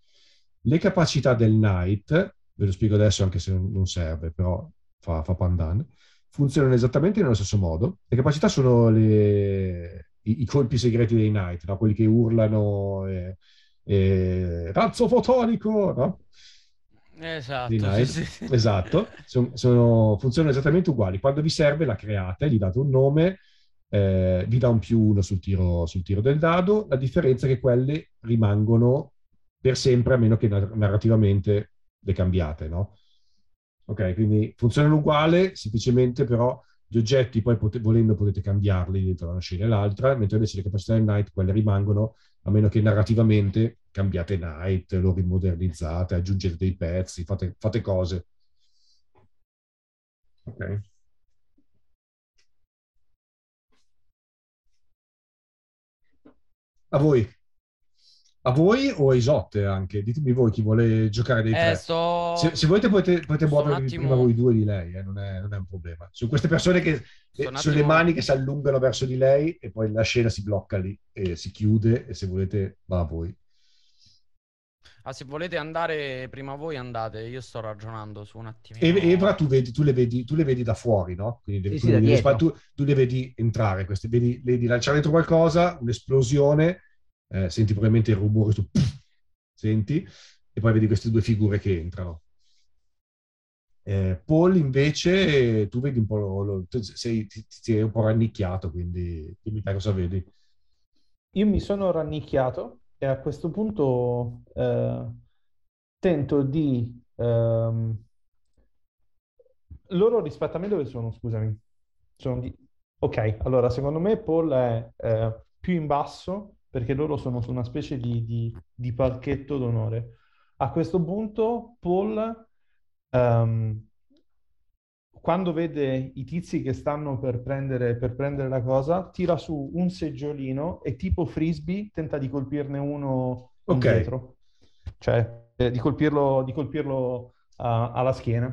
Le capacità del Knight, ve lo spiego adesso anche se non, serve, però fa, fa pandan, funzionano esattamente nello stesso modo. Le capacità sono le, i, i, colpi segreti dei Knight, no? quelli che urlano e, e razzo fotonico, no? Esatto, sì, sì. esatto. Sono, sono, funzionano esattamente uguali. Quando vi serve la create, gli date un nome, eh, vi dà un più uno sul tiro, sul tiro, del dado. La differenza è che quelle rimangono per sempre, a meno che narrativamente le cambiate, no? Ok, quindi funzionano uguali, semplicemente però gli oggetti poi pot- volendo potete cambiarli dentro una scena e l'altra, mentre invece le capacità del Knight, quelle rimangono, a meno che narrativamente cambiate Knight, lo rimodernizzate, aggiungete dei pezzi, fate, fate cose. Ok. A voi. A voi o a Isotte anche? Ditemi voi chi vuole giocare dei Eh, tre. sto... Se, se volete potete, potete muovervi attimo- prima voi due di lei, eh, non, è, non è un problema. Sono queste persone che eh, attimo- mani che si allungano verso di lei e poi la scena si blocca lì e si chiude e se volete va a voi. Ah, se volete andare prima voi andate, io sto ragionando su un attimino. E Evra tu, vedi, tu, le vedi, tu le vedi da fuori, no? Quindi Sì, tu, sì, le vedi tu, tu le vedi entrare, queste, vedi, le vedi lanciare dentro qualcosa, un'esplosione, eh, senti probabilmente il rumore, tu, senti, e poi vedi queste due figure che entrano. Eh, Paul invece, tu vedi un po', lo- lo- sei, ti, ti sei un po' rannicchiato, quindi dimmi te cosa vedi. Io mi sono rannicchiato e a questo punto eh, tento di... ehm, Loro rispetto a me dove sono, scusami? Sono di... Ok, allora secondo me Paul è eh, più in basso perché loro sono su una specie di, di- di palchetto d'onore. A questo punto Paul, ehm, quando vede i tizi che stanno per prendere, per prendere la cosa, tira su un seggiolino e tipo frisbee tenta di colpirne uno Ok. indietro. Cioè, eh, di colpirlo, di colpirlo ah, alla schiena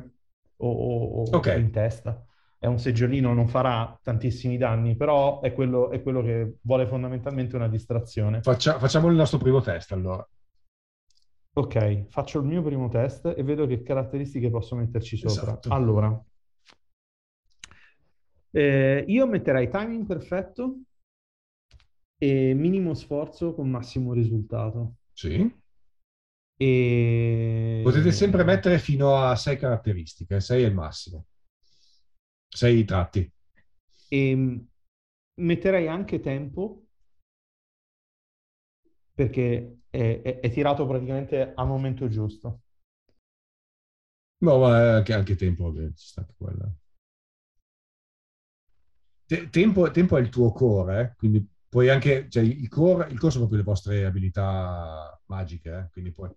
o, o- o Ok. in testa. È un seggiolino, non farà tantissimi danni, però è quello, è quello che vuole fondamentalmente una distrazione. Faccia- facciamo il nostro primo test allora. Ok, faccio il mio primo test e vedo che caratteristiche posso metterci sopra. Esatto. Allora, eh, io metterei timing perfetto e minimo sforzo con massimo risultato. Sì. E... Potete sempre mettere fino a 6 caratteristiche, 6 è il massimo. 6 tratti. E mh, metterei anche tempo perché è, è- è tirato praticamente al momento giusto. No, ma anche, anche tempo, vabbè, ci sta anche quella. Te- tempo, tempo è il tuo core, eh, quindi puoi anche, cioè il core, il core sono proprio le vostre abilità magiche, eh, quindi puoi...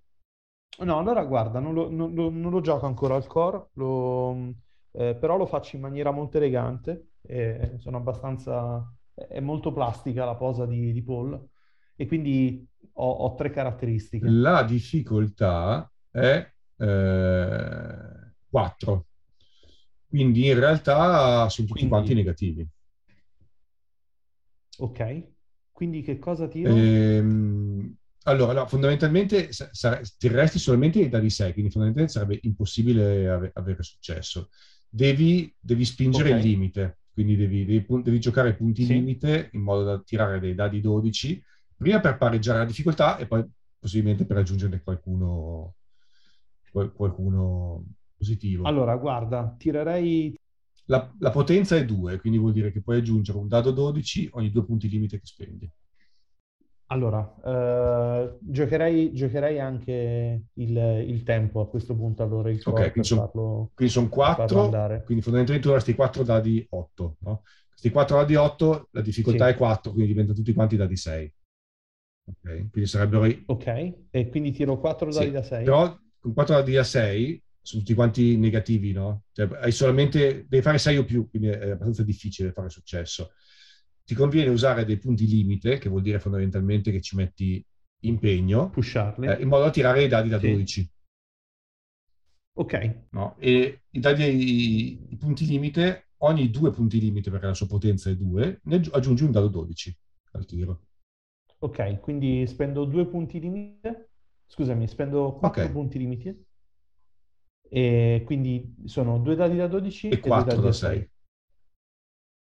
No, allora guarda, non lo, non lo- non lo gioco ancora al core, lo- eh, però lo faccio in maniera molto elegante, sono abbastanza... è molto plastica la posa di, di Paul, e quindi ho, ho tre caratteristiche. La difficoltà è eh, 4. Quindi in realtà sono tutti Quindi- quanti negativi. Ok? Quindi che cosa tiro? Ehm, allora, no, fondamentalmente sa- tireresti solamente i dadi 6, quindi fondamentalmente sarebbe impossibile ave- avere successo. Devi, devi spingere Ok. il limite, quindi devi, devi devi giocare punti Sì. limite in modo da tirare dei dadi 12, prima per pareggiare la difficoltà e poi possibilmente per aggiungerne qualcuno, qual- qualcuno positivo. Allora, guarda, tirerei... La, la potenza è 2, quindi vuol dire che puoi aggiungere un dado 12 ogni due punti limite che spendi. Allora, eh, giocherei, giocherei anche il, il tempo a questo punto, allora, il core Ok, quindi sono, farlo, quindi sono farlo 4, andare. quindi fondamentalmente tu avresti 4 dadi 8, no? Questi 4 dadi 8, la difficoltà Sì. è 4, quindi diventano tutti quanti dadi 6. Ok, quindi sarebbero... Ok? E quindi tiro 4 dadi sì. da 6? Però con 4 dadi da 6 sono tutti quanti negativi, no? Cioè hai solamente... devi fare 6 o più, quindi è abbastanza difficile fare successo. Ti conviene usare dei punti limite, che vuol dire fondamentalmente che ci metti impegno, Pusharli? eh, in modo da tirare i dadi da Sì. 12. Ok, no? E i dadi, i, punti limite, ogni due punti limite, perché la sua potenza è 2, ne aggi- aggiungi un dado 12 al tiro. ok, quindi spendo due punti limite, scusami, spendo 4 Ok. punti limite, e quindi sono due dadi da 12 E due 4 dadi da da 6.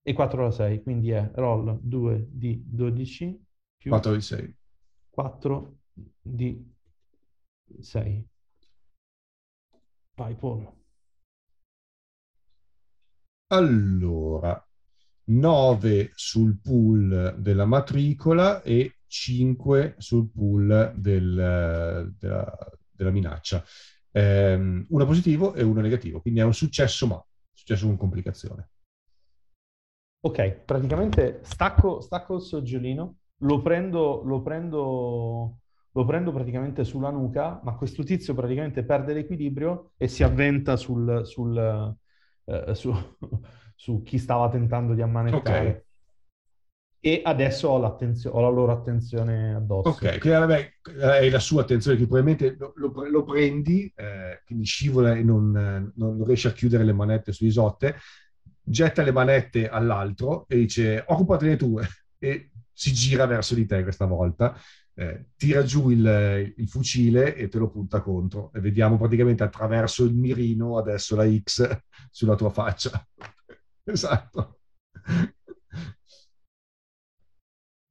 E 4 da 6, quindi è roll 2 di 12 più 4 di 6. 4 di 6. Vai, Paul. Allora, 9 sul pool della matricola e 5 sul pool del- della, della minaccia. Ehm, uno positivo e uno negativo, quindi è un successo ma, successo con complicazione. Ok, praticamente stacco, stacco il soggiolino, lo prendo, lo prendo, lo prendo praticamente sulla nuca, ma questo tizio praticamente perde l'equilibrio e si avventa sul, sul, eh, su, su chi stava tentando di ammanettare. Ok. E adesso ho, ho la loro attenzione addosso. Ok, quindi vabbè, è la sua attenzione che probabilmente lo, lo- lo prendi, eh, quindi scivola e non, non- non riesce a chiudere le manette su Isotte, getta le manette all'altro e dice occupatene tu e si gira verso di te questa volta, eh, tira giù il, il fucile e te lo punta contro e vediamo praticamente attraverso il mirino adesso la X sulla tua faccia. Esatto.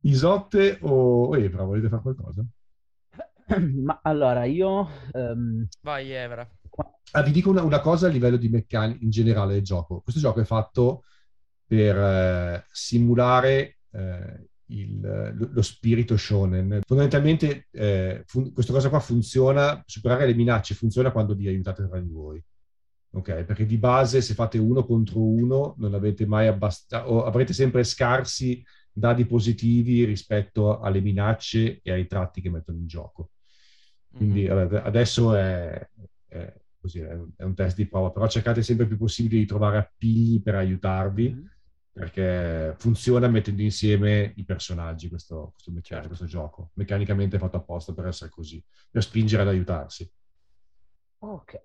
Isotte o Evra, volete fare qualcosa? Ma allora, io... ehm, Vai, Evra. Ah, vi dico una, una cosa a livello di meccanica in generale del gioco. Questo gioco è fatto per eh, simulare eh, il- lo, lo spirito shonen. Fondamentalmente eh, fun- questa cosa qua funziona, superare le minacce funziona quando vi aiutate tra di voi. Ok? Perché di base se fate uno contro uno non avete mai abbastanza, o avrete sempre scarsi dadi positivi rispetto alle minacce e ai tratti che mettono in gioco. Quindi Mhm. vabbè, adesso è, è così, è un, test di prova, però cercate sempre più possibile di trovare appigli per aiutarvi, Mhm. perché funziona mettendo insieme i personaggi questo, questo, Certo. questo gioco. Meccanicamente è fatto apposta per essere così, per spingere ad aiutarsi. Ok.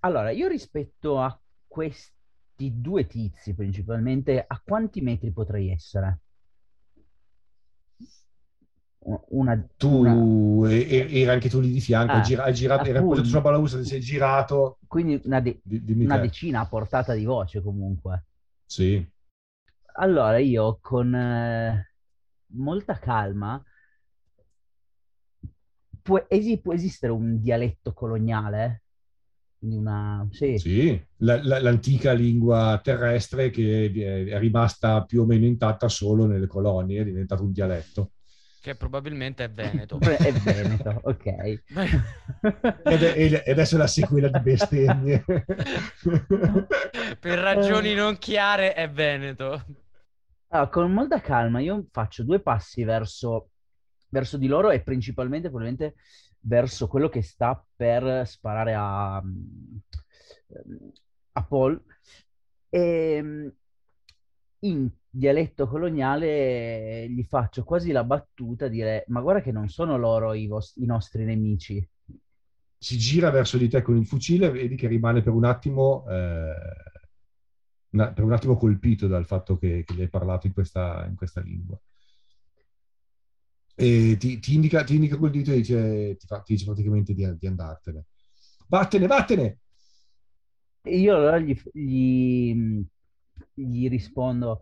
Allora, io rispetto a questi due tizi principalmente, a quanti metri potrei essere? Una, una- Tu e- eri anche tu lì di fianco, Ah, gira- hai girato, appoggiato appunto. sulla balaustra, ti sei girato. quindi una, de- una decina a portata di voce comunque. Sì. Allora, io con eh, molta calma, può, esi- può esistere un dialetto coloniale? Quindi una... Sì. Sì, la- la- l'antica lingua terrestre che è è rimasta più o meno intatta solo nelle colonie, è diventato un dialetto. Che probabilmente è Veneto. È Veneto, ok. Ed è- e adesso è la sequela di bestemmie. per ragioni non chiare è Veneto. Allora, con molta calma io faccio due passi verso, verso di loro e principalmente probabilmente verso quello che sta per sparare a, a Paul. E, in dialetto coloniale gli faccio quasi la battuta, dire ma guarda che non sono loro i, vos- i nostri nemici. Si gira verso di te con il fucile, vedi che rimane per un attimo, eh, una- per un attimo colpito dal fatto che, che gli hai parlato in questa, in questa lingua. E ti, ti indica, ti indica col dito e dice, ti, fa- ti dice praticamente di, di andartene. Vattene, vattene! Io allora gli, gli- gli rispondo,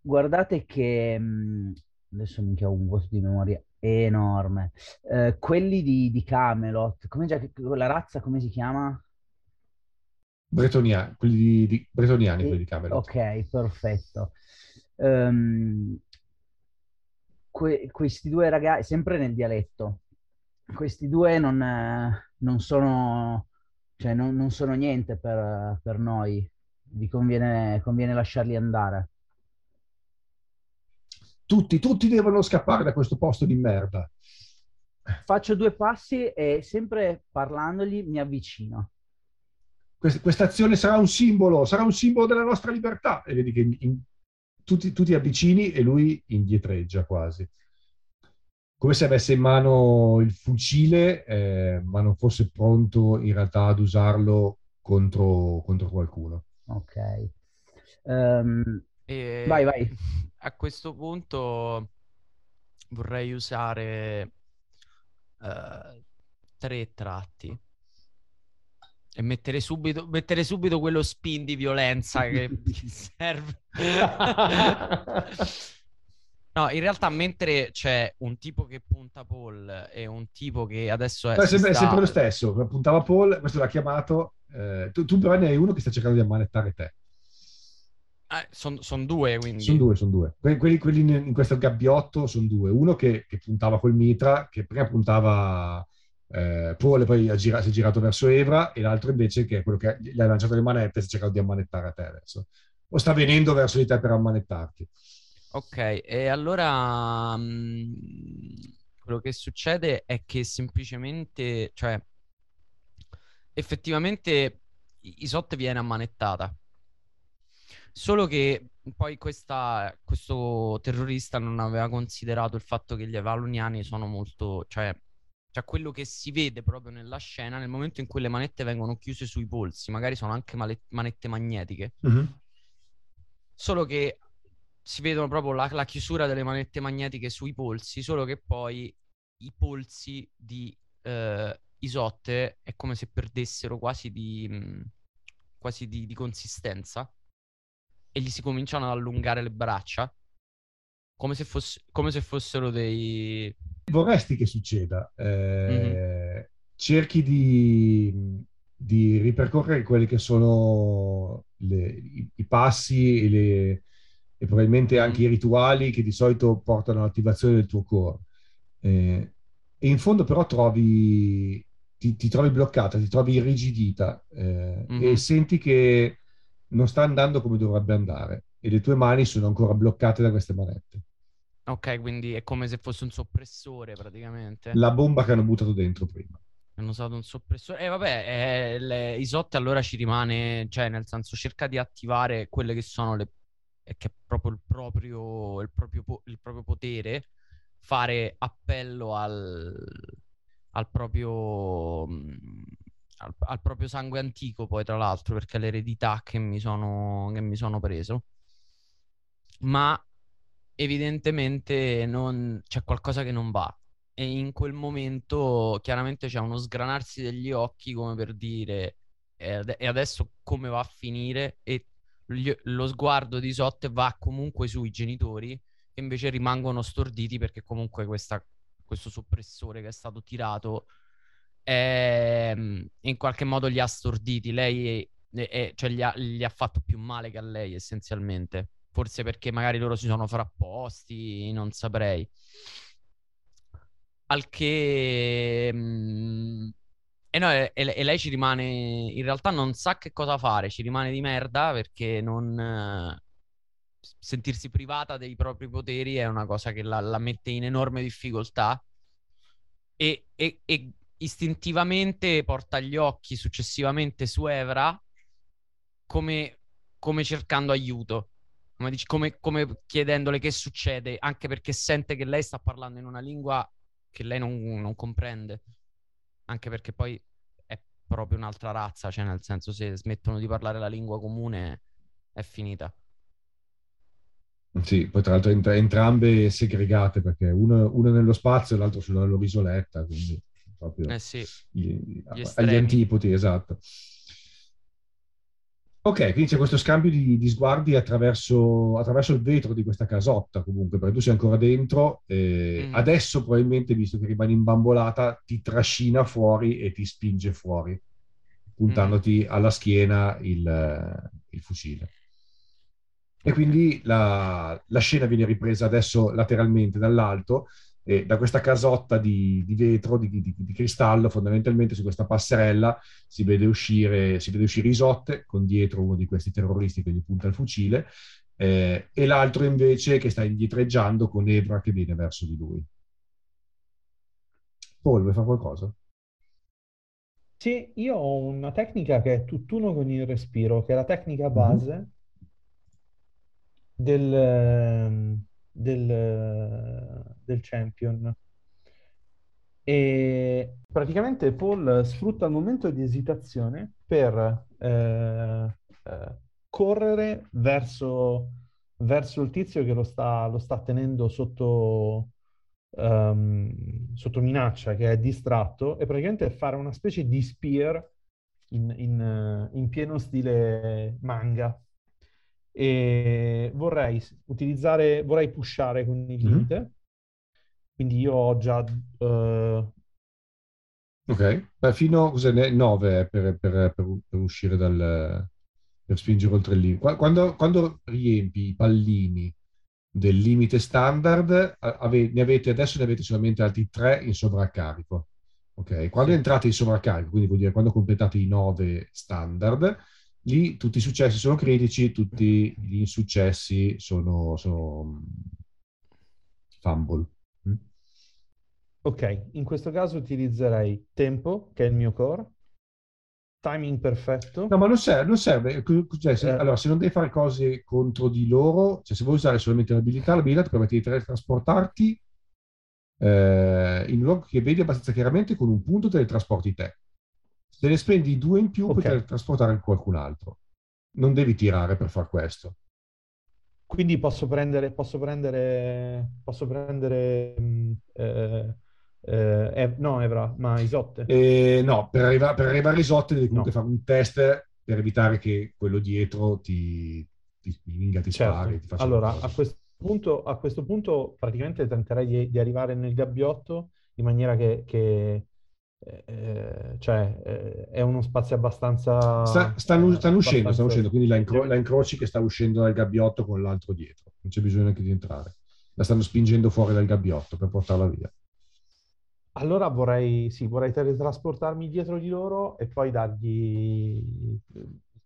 guardate che mh, adesso minchia ho un vuoto di memoria enorme. Eh, quelli di, di Camelot, come già, la razza come si chiama? Bretoniani, quelli di, di- bretoniani, quelli di Camelot. Ok, perfetto. Ehm, que- questi due ragazzi, sempre nel dialetto, questi due non, non sono, cioè non, non sono niente per, per noi. Vi conviene, conviene lasciarli andare. Tutti, tutti devono scappare da questo posto di merda. Faccio due passi e sempre parlandogli mi avvicino. Quest- questa azione sarà un simbolo, sarà un simbolo della nostra libertà. E vedi che tu, ti, tu ti avvicini e lui indietreggia quasi. Come se avesse in mano il fucile, eh, ma non fosse pronto in realtà ad usarlo contro, contro qualcuno. Ok. Ehm, E Vai, vai. A questo punto vorrei usare eh, tre tratti e mettere subito, mettere subito quello spin di violenza che serve. No, in realtà mentre c'è un tipo che punta Paul e un tipo che adesso è, No, è sempre, è sta- sempre lo stesso. Puntava Paul, questo l'ha chiamato. eh, tu, tu però ne hai uno che sta cercando di ammanettare te. sono Eh, due, quindi. Sono due, sono due. Que- Quelli, quelli in, in questo gabbiotto sono due. Uno che, che puntava col mitra, che prima puntava eh, Paul poi gira- si è girato verso Evra, e l'altro invece che è quello che gli ha lanciato le manette e sta cercando di ammanettare a te adesso. O sta venendo verso di te per ammanettarti. Ok, e allora mm, quello che succede è che semplicemente, cioè, effettivamente Isotte viene ammanettata. Solo che poi questa- questo terrorista non aveva considerato il fatto che gli avaloniani sono molto, cioè, cioè quello che si vede proprio nella scena nel momento in cui le manette vengono chiuse sui polsi, magari sono anche male- manette magnetiche. Solo che si vedono proprio la, la chiusura delle manette magnetiche sui polsi, solo che poi i polsi di eh, Isotte è come se perdessero quasi di, mh, quasi di, di consistenza e gli si cominciano ad allungare le braccia come se, fosse- come se fossero dei... vorresti che succeda? Eh, Cerchi di, di ripercorrere quelli che sono le- i, i passi e, le- e probabilmente Mhm. anche i rituali che di solito portano all'attivazione del tuo core. Eh, e in fondo però trovi, ti, ti trovi bloccata, ti trovi irrigidita eh, Mhm. e senti che non sta andando come dovrebbe andare e le tue mani sono ancora bloccate da queste manette. Ok, quindi è come se fosse un soppressore praticamente. La bomba che hanno buttato dentro prima. Hanno usato un soppressore. E vabbè, eh, le- Isotte allora ci rimane, cioè nel senso cerca di attivare quelle che sono le... eh, che è proprio il proprio, il proprio, po- il proprio potere, fare appello al, al proprio... Al, al proprio sangue antico, poi tra l'altro, perché è l'eredità che mi sono, che mi sono preso. Ma evidentemente non... c'è qualcosa che non va. E in quel momento chiaramente c'è uno sgranarsi degli occhi come per dire e, ade- adesso come va a finire? E gli- lo sguardo di Sotte va comunque sui genitori che invece rimangono storditi perché comunque questa- questo soppressore che è stato tirato ehm, in qualche modo li ha storditi. Lei è- è- cioè gli ha, gli ha fatto più male che a lei essenzialmente forse perché magari loro si sono frapposti non saprei al che... mm, E, no, e, e lei ci rimane... In realtà non sa che cosa fare, ci rimane di merda perché non... sentirsi privata dei propri poteri è una cosa che la, la mette in enorme difficoltà e, e- e istintivamente porta gli occhi successivamente su Evra come, come cercando aiuto. Come, dici, come, come chiedendole che succede, anche perché sente che lei sta parlando in una lingua che lei non, non comprende. Anche perché poi è proprio un'altra razza, cioè nel senso se smettono di parlare la lingua comune è finita. Sì, poi tra l'altro ent- entrambe segregate perché uno, uno nello spazio e l'altro sulla loro isoletta, quindi proprio Eh sì, gli- gli agli antipodi, esatto. Ok, quindi c'è questo scambio di, di sguardi attraverso, attraverso il vetro di questa casotta, comunque, perché tu sei ancora dentro. e Mhm. Adesso, probabilmente, visto che rimani imbambolata, ti trascina fuori e ti spinge fuori, puntandoti alla schiena il, il fucile. E quindi la, la scena viene ripresa adesso lateralmente dall'alto, e da questa casotta di, di vetro, di, di- di cristallo, fondamentalmente su questa passerella si vede uscire, si vede uscire Isotte con dietro uno di questi terroristi che gli punta il fucile, eh, e l'altro invece che sta indietreggiando con Evra che viene verso di lui. Paul, vuoi fare qualcosa? Sì, io ho una tecnica che è tutt'uno con il respiro, che è la tecnica base del, ehm, del, del champion. E praticamente Paul sfrutta il momento di esitazione per eh, eh, correre verso, verso il tizio che lo sta, lo sta tenendo sotto, ehm, sotto minaccia, che è distratto, e praticamente fare una specie di spear in, in, in pieno stile manga. E vorrei utilizzare, vorrei pushare con il Mhm. limite. Quindi io ho già eh, Ok, Beh, fino a 9 per, per- per- per uscire dal... per spingere oltre il limite. Qua- Quando, quando riempi i pallini del limite standard, ave- ne avete, adesso ne avete solamente altri 3 in sovraccarico. Ok, quando Sì. entrate in sovraccarico, quindi vuol dire quando completate i 9 standard, lì tutti i successi sono critici, tutti gli insuccessi sono, sono mm, fumble. Mm? Ok, in questo caso utilizzerei tempo, che è il mio core, timing perfetto. No, ma non serve, non serve. Cioè, se, Eh. allora, se non devi fare cose contro di loro, cioè se vuoi usare solamente l'abilità, l'abilità ti permette di teletrasportarti eh, in un luogo che vedi abbastanza chiaramente con un punto teletrasporti te. Se ne spendi due in più, puoi Ok. teletrasportare qualcun altro. Non devi tirare per far questo. Quindi posso prendere, posso prendere, posso prendere, mm, eh, eh, no, Evra, ma Isotte. E no, per, arriva- per arrivare a Isotte devi comunque No. fare un test per evitare che quello dietro ti, ti spinga, ti Certo. spari, ti Allora, a questo punto, a questo punto praticamente tenterei di, di arrivare nel gabbiotto in maniera che, che, eh, cioè, eh, è uno spazio abbastanza... Sta- stanno, eh, stanno uscendo, abbastanza- stanno uscendo, quindi la, incro- la incroci che sta uscendo dal gabbiotto con l'altro dietro. Non c'è bisogno neanche di entrare. La stanno spingendo fuori dal gabbiotto per portarla via. Allora vorrei, sì, vorrei teletrasportarmi dietro di loro e poi dargli il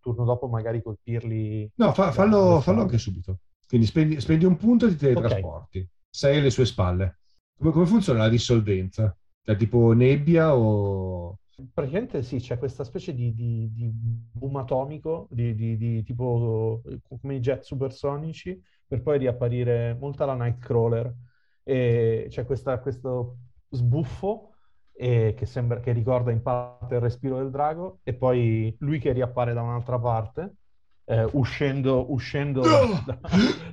turno dopo magari colpirli. No, fa- fallo, fallo anche subito. Quindi spendi, spendi un punto e ti teletrasporti. Sei alle sue spalle. Come, come funziona la dissolvenza? Cioè tipo nebbia o... Praticamente sì, c'è questa specie di, di, di boom atomico, di, di- tipo come i jet supersonici, per poi riapparire molto alla Nightcrawler. E c'è questa- questo sbuffo che, sembra, che ricorda in parte il respiro del drago, e poi lui che riappare da un'altra parte, eh, uscendo, uscendo da- da-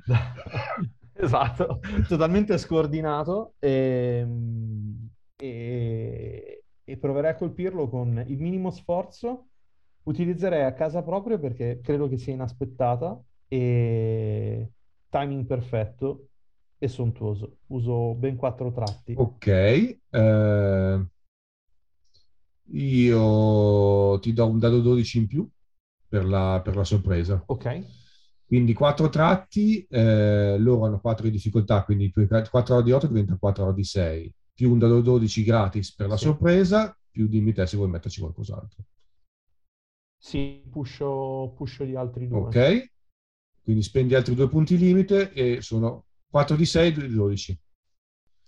da- esatto, totalmente scordinato. ehm, e, e proverei a colpirlo con il minimo sforzo. Utilizzerei a casa proprio perché credo che sia inaspettata e timing perfetto e sontuoso. Uso ben quattro tratti. Ok. eh, io ti do un dado 12 in più per la, per la sorpresa. Ok, Quindi 4 tratti, eh, loro hanno 4 di difficoltà, quindi 4 ore di 8 diventa 4 ore di 6, più un dado 12 gratis per la Sì. sorpresa, più dimmi te se vuoi metterci qualcos'altro. sì, pusho, pusho gli altri due. Ok? Quindi spendi altri due punti limite e sono 4 di 6, 2 di 12.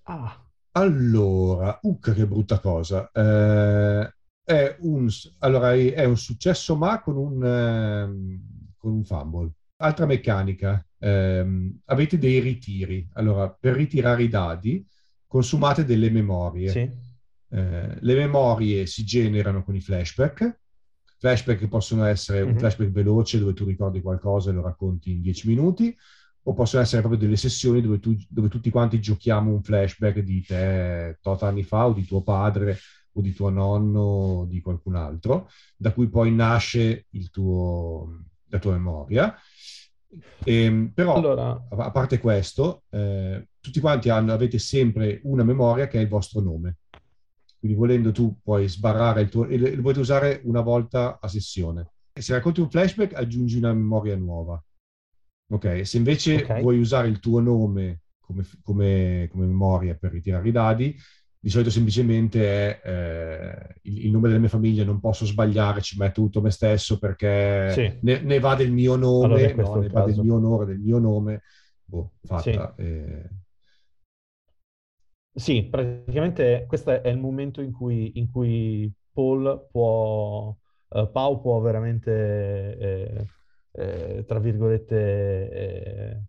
Ah, Allora, ucca che brutta cosa. Eh, è, un, allora, è un successo ma con un, ehm, con un fumble. Altra meccanica, ehm, avete dei ritiri. Allora, per ritirare i dadi consumate delle memorie. Sì. Eh, le memorie si generano con i flashback. Flashback che possono essere un Mhm. flashback veloce dove tu ricordi qualcosa e lo racconti in 10 minuti, o possono essere proprio delle sessioni dove, tu- dove tutti quanti giochiamo un flashback di te tot anni fa o di tuo padre o di tuo nonno o di qualcun altro, da cui poi nasce il tuo, la tua memoria. Ehm, però, Allora, a a parte questo, eh, tutti quanti hanno- avete sempre una memoria che è il vostro nome. Quindi volendo tu puoi sbarrare il tuo... e lo potete usare una volta a sessione. E se racconti un flashback aggiungi una memoria nuova. Ok, se invece Ok. vuoi usare il tuo nome come, come- come memoria per ritirare i dadi, di solito semplicemente è eh, il, il nome della mia famiglia, non posso sbagliare, ci metto tutto me stesso perché Sì. ne, ne va del mio nome, Allora no, ne va del mio onore, del mio nome. Boh, fatta. eh. Sì, praticamente questo è il momento in cui, in cui Paul può, eh, Pau può veramente, eh, eh, tra virgolette, eh,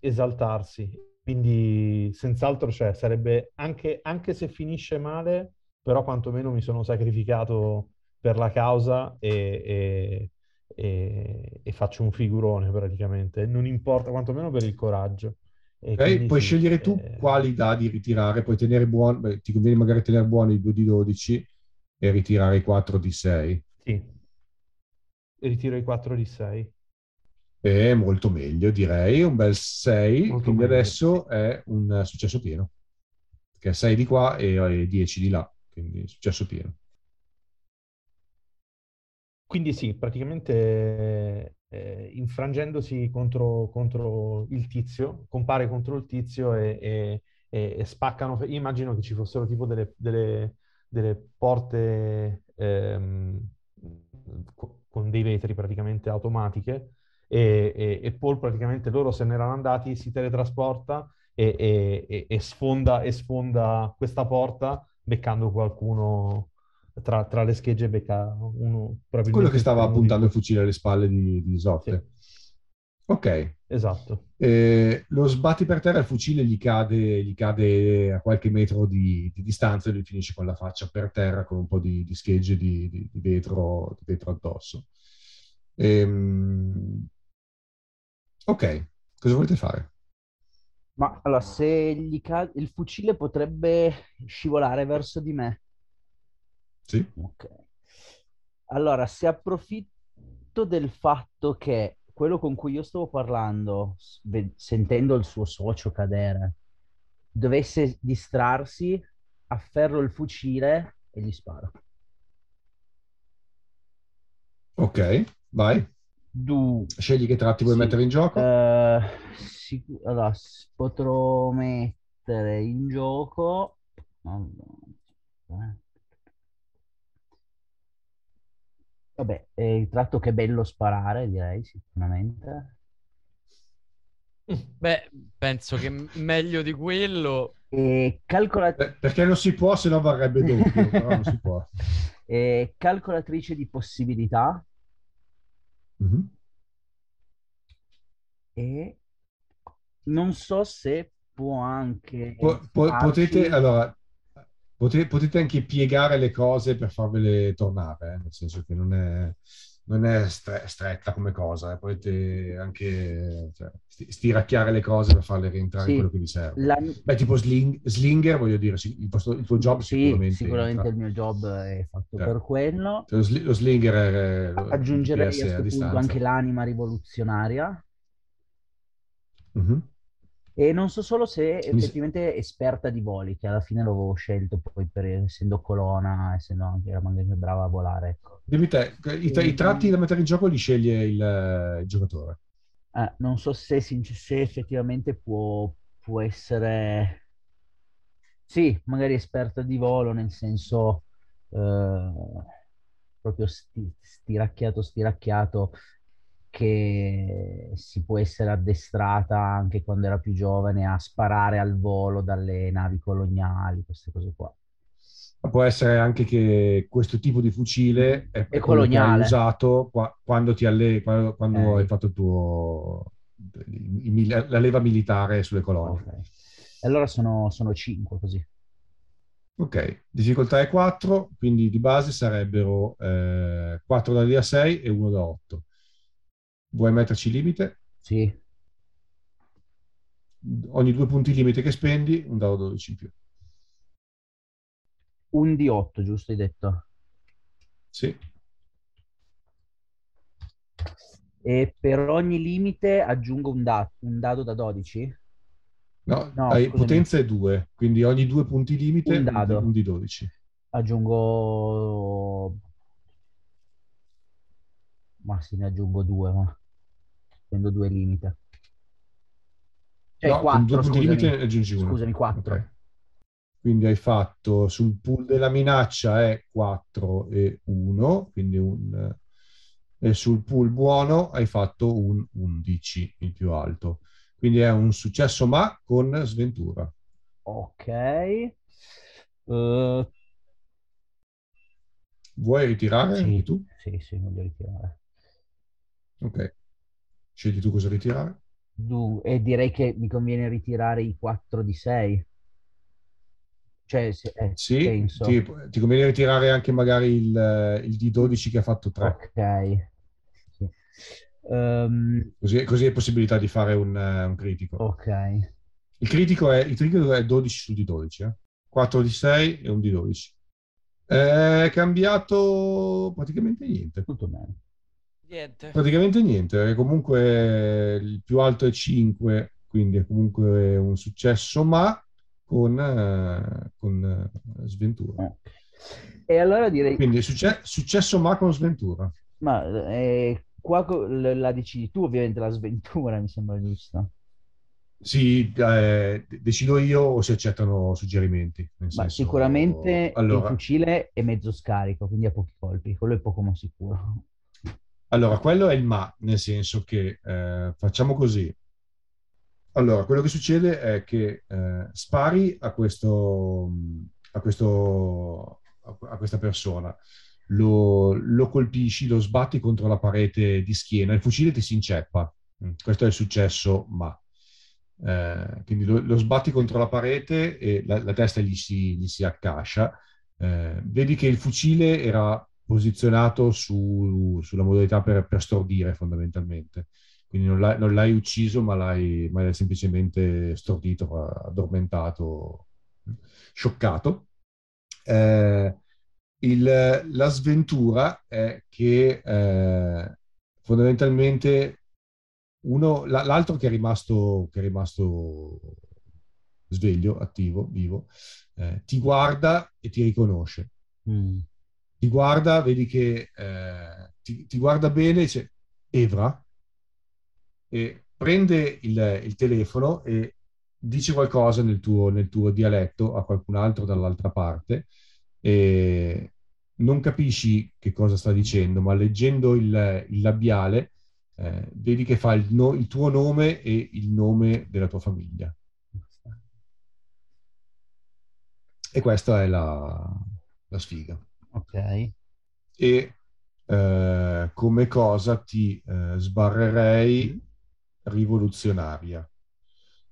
esaltarsi. Quindi, senz'altro, cioè, sarebbe anche, anche se finisce male, però quantomeno mi sono sacrificato per la causa e, e- e- e faccio un figurone praticamente. Non importa, quantomeno per il coraggio. Ok, quindi Puoi sì, scegliere tu eh, quali dadi ritirare, puoi tenere buono, beh, ti conviene magari tenere buoni i 2 di 12 e ritirare i 4 di 6. Sì. Ritiro i 4 di 6. È molto meglio, direi, un bel 6, Molto quindi meglio, adesso è un successo pieno, che è 6 di qua e, e 10 di là, quindi successo pieno. Quindi sì, praticamente eh, infrangendosi contro, contro il tizio, compare contro il tizio e, e- e- e spaccano. Io immagino che ci fossero tipo delle, delle- delle porte ehm, co- con dei vetri praticamente automatiche e, Paul praticamente loro se ne erano andati, si teletrasporta e sfonda, e sfonda questa porta beccando qualcuno tra, tra le schegge becca uno probabilmente Quello che stava puntando il fucile alle spalle di, di Isotte. Ok, Esatto. Eh, lo sbatti per terra, il fucile gli cade, gli cade a qualche metro di, di distanza e lui finisce con la faccia per terra con un po' di, di schegge di, di- di vetro, di vetro addosso. Ehm, ok, cosa volete fare? Ma allora, se gli cade il fucile potrebbe scivolare verso di me. Sì? Ok. Allora, se approfitto del fatto che quello con cui io stavo parlando, sentendo il suo socio cadere, dovesse distrarsi, afferro il fucile e gli sparo. Ok, vai. Du- Scegli che tratti vuoi Sì. mettere in gioco. Eh, sic- allora, potrò mettere in gioco. Allora, eh. Vabbè, eh, il tratto che è bello sparare, direi sicuramente. Beh, penso che meglio di quello. E calcola- Eh, perché non si può, se no varrebbe doppio, però non si può. e calcolatrice di possibilità Mhm. e non so se può anche Po- po- potete, allora, pote- potete anche piegare le cose per farvele tornare, eh, nel senso che non è, non è stre- stretta come cosa, eh, potete anche cioè, sti- stiracchiare le cose per farle rientrare Sì, in quello che vi serve. la- Beh, tipo sling- slinger, voglio dire, il, vostro- il tuo job sì, sicuramente, sicuramente il mio job è fatto Eh. per quello. Lo, sli- lo slinger è, Aggiungerei a questo punto anche l'anima rivoluzionaria. Mhm. E non so solo se effettivamente esperta di voli, che alla fine l'avevo scelto poi per essendo colonna, essendo anche magari brava a volare. ecco. Dimmi te, i, i tratti da mettere in gioco li sceglie il, il giocatore. Eh, non so se, se effettivamente può, può essere... Sì, magari esperta di volo, nel senso eh, proprio sti- stiracchiato, stiracchiato, che si può essere addestrata anche quando era più giovane a sparare al volo dalle navi coloniali, queste cose qua. Può essere anche che questo tipo di fucile è, È coloniale. usato qua- quando, ti alle- quando, quando Ok. hai fatto il tuo, la leva militare sulle colonie. Ok. E allora sono, sono 5 così. Ok, difficoltà è 4, quindi di base sarebbero 4 dadi a 6 e 1 da 8. Vuoi metterci limite? Sì. Ogni due punti limite che spendi, un dado 12 in più. Un di 8, giusto hai detto? Sì, E per ogni limite aggiungo un, da- un dado da 12? no, No, hai potenza è 2, quindi ogni due punti limite Un dado. un di 12. Aggiungo... Ma sì, ne aggiungo due, ma... Prendo due limite. Cioè, No, con due 4, punti scusami. limite ne aggiungi uno. Scusami, 4. Ok. Quindi hai fatto sul pool della minaccia è 4 e 1, quindi un... E sul pool buono hai fatto un 11, il più alto. Quindi è un successo ma con sventura. Ok. Eh, Vuoi ritirare sì, tu? sì, sì, voglio ritirare. Ok. Scegli tu cosa ritirare. Du- e direi che mi conviene ritirare i 4 di 6. Cioè, se, eh, Sì, ti, ti conviene ritirare anche magari il, il D12 che ha fatto 3. Ok. Sì. Ehm, Così, così hai possibilità di fare un, eh, un critico. ok. Il critico è, il critico è 12 su D12, eh? 4 di 6 e un D12. È cambiato praticamente niente. Tutto bene. Niente. Praticamente niente, perché comunque il più alto è 5, quindi è comunque un successo, ma con, eh, con eh, sventura. E allora direi... Quindi succe- successo ma con sventura. Ma eh, qua la decidi tu, ovviamente, la sventura, mi sembra giusto. Sì, eh, decido io o si accettano suggerimenti? Nel Ma senso- sicuramente allora, il fucile è mezzo scarico, quindi ha pochi colpi. Quello è poco ma sicuro. Allora, quello è il ma, nel senso che eh, facciamo così. Allora, quello che succede è che eh, spari a questo, a questo, a, questa persona, lo, lo colpisci, lo sbatti contro la parete di schiena, il fucile ti si inceppa. Mm, Questo è il successo, ma. Eh, quindi lo, lo sbatti contro la parete e la, la testa gli si, gli si accascia. Eh, vedi che il fucile era posizionato su- sulla modalità per, per stordire fondamentalmente. Quindi non l'hai, non l'hai ucciso, ma l'hai, ma l'hai semplicemente stordito, addormentato, scioccato. Eh, il- la sventura è che eh, fondamentalmente uno, la- l'altro che è rimasto, che è rimasto sveglio, attivo, vivo, eh, ti guarda e ti riconosce Mm. Ti guarda, vedi che eh, ti, ti guarda bene, dice Evra, e prende il, il telefono e dice qualcosa nel tuo, nel tuo dialetto a qualcun altro dall'altra parte e non capisci che cosa sta dicendo, ma leggendo il, il labiale eh, vedi che fa il, no- il tuo nome e il nome della tua famiglia. E questa è la, la sfiga Ok. e eh, come cosa ti eh, sbarrerei rivoluzionaria.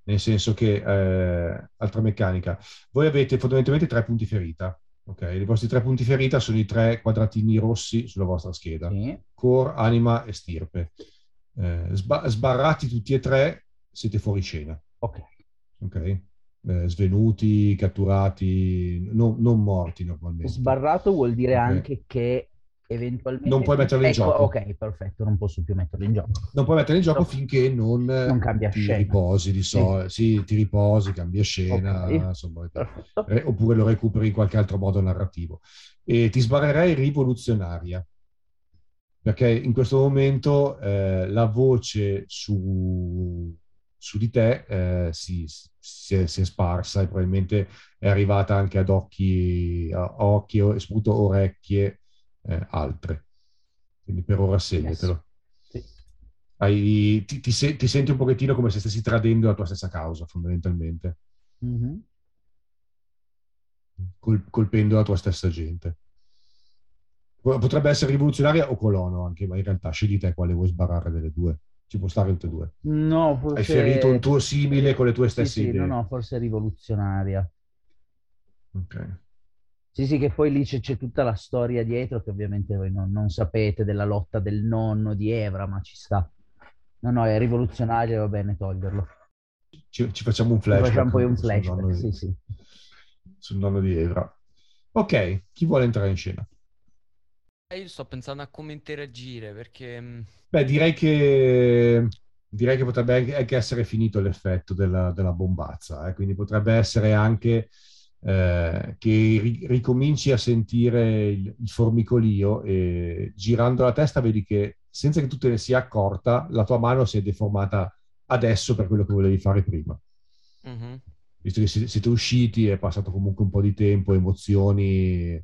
Nel senso che, eh, altra meccanica, voi avete fondamentalmente tre punti ferita. Ok, i vostri tre punti ferita sono i tre quadratini rossi sulla vostra scheda: Sì. core, anima e stirpe. Eh, sba- sbarrati tutti e tre, siete fuori scena. Ok. Ok, Eh, svenuti, catturati, no- non morti normalmente. Sbarrato vuol dire Ok. anche che eventualmente... Non puoi metterlo in Ecco, gioco. Ok, perfetto, non posso più metterlo in gioco. non puoi mettere in gioco No. finché non, Non cambia ti scena. riposi di so- sì. ti riposi, cambia scena, Ok. insomma, eh, oppure lo recuperi in qualche altro modo narrativo. E ti sbarrerei rivoluzionaria, perché in questo momento eh, la voce su, su di te eh, si, si è, si è sparsa e probabilmente è arrivata anche ad occhi, a occhi e soprattutto orecchie eh, altre. Quindi per ora segnatelo. Sì. Hai- ti, ti se- ti senti un pochettino come se stessi tradendo la tua stessa causa, fondamentalmente. Mhm. col- colpendo la tua stessa gente. Potrebbe essere rivoluzionaria o colono anche, ma in realtà scegli te quale vuoi sbarrare delle due. Ci può stare tutte e due. No, forse... Hai ferito un tuo simile con le tue stesse sì, sì, idee. No, no, forse rivoluzionaria. Ok. Sì, sì, che poi lì c'è, c'è tutta la storia dietro che ovviamente voi non, non sapete della lotta del nonno di Evra, ma ci sta. No, no, è rivoluzionario, va bene toglierlo. Ci, ci facciamo un flashback. Facciamo poi un di- sì, sì. sul nonno di Evra. Ok, chi vuole entrare in scena? Eh, Io sto pensando a come interagire perché mm, Beh, direi che, direi che potrebbe anche- essere finito l'effetto della, della bombazza, eh, Quindi potrebbe essere anche eh, che ri- ricominci a sentire il, il formicolio e girando la testa vedi che senza che tu te ne sia accorta, la tua mano si è deformata adesso per quello che volevi fare prima. mhm. Visto che si- siete usciti, è passato comunque un po' di tempo, emozioni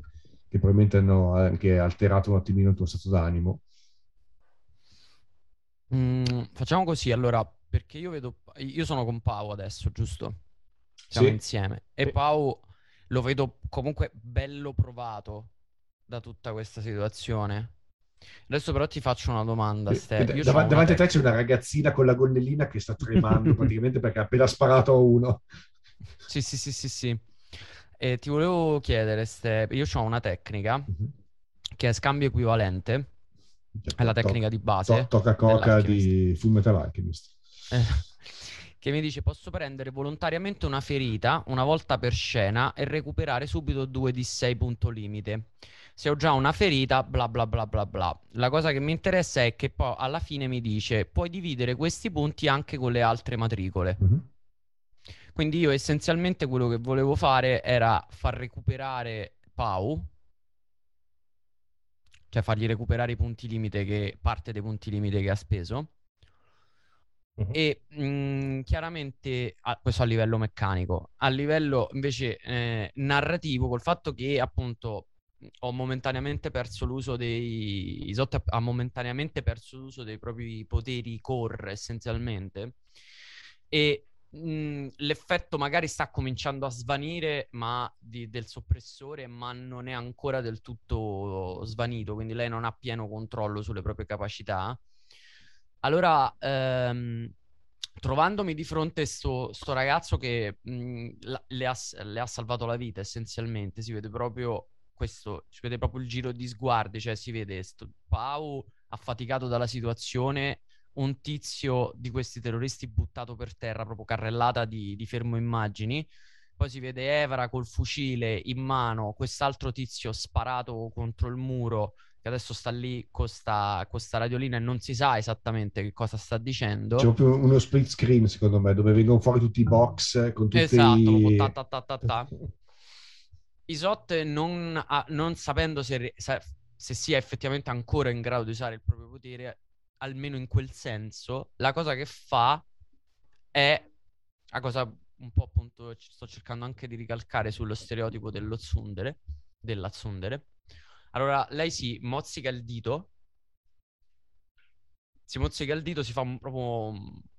che probabilmente hanno anche alterato un attimino il tuo stato d'animo. Mm, facciamo così allora perché io vedo io sono con Pau adesso, giusto? Siamo Sì. insieme e Sì. Pau lo vedo comunque bello provato da tutta questa situazione. Adesso però ti faccio una domanda, Eh, Ste. eh, dav- davanti a te c'è una ragazzina con la gonnellina che sta tremando praticamente perché ha appena sparato a uno. Sì, sì, sì, sì, sì. E ti volevo chiedere, Ste, io ho una tecnica che è scambio equivalente, è la To- tecnica di to- base Tocca Coca di Full Metal Alchemist. Eh, che mi dice posso prendere volontariamente una ferita una volta per scena e recuperare subito 2 di 6 punto limite. Se ho già una ferita, bla bla bla bla bla. La cosa che mi interessa è che poi alla fine mi dice puoi dividere questi punti anche con le altre matricole. Mhm. Quindi io essenzialmente quello che volevo fare era far recuperare Pau, cioè fargli recuperare i punti limite che parte dei punti limite che ha speso. Mhm. E mh, chiaramente a- questo a livello meccanico, a livello invece eh, narrativo, col fatto che appunto ho momentaneamente perso l'uso dei Isotta ha momentaneamente perso l'uso dei propri poteri core essenzialmente e l'effetto magari sta cominciando a svanire ma di- del soppressore ma non è ancora del tutto svanito quindi lei non ha pieno controllo sulle proprie capacità. Allora, ehm, trovandomi di fronte sto, sto ragazzo che mh, la- le, ha, le ha salvato la vita essenzialmente, si vede proprio questo, si vede proprio il giro di sguardi, cioè si vede sto Pau affaticato dalla situazione, un tizio di questi terroristi buttato per terra, proprio carrellata di, di fermo immagini. Poi si vede Evra col fucile in mano, quest'altro tizio sparato contro il muro che adesso sta lì con sta, con sta radiolina e non si sa esattamente che cosa sta dicendo. C'è proprio uno split screen, secondo me, dove vengono fuori tutti i box con tutti Esatto, i... proprio ta ta ta. Isot non, ha- non sapendo se, se sia effettivamente ancora in grado di usare il proprio potere, almeno in quel senso, la cosa che fa è la cosa un po' appunto sto cercando anche di ricalcare sullo stereotipo dello tsundere, della tsundere. Allora, lei si mozzica il dito, si mozzica il dito, si fa un- proprio,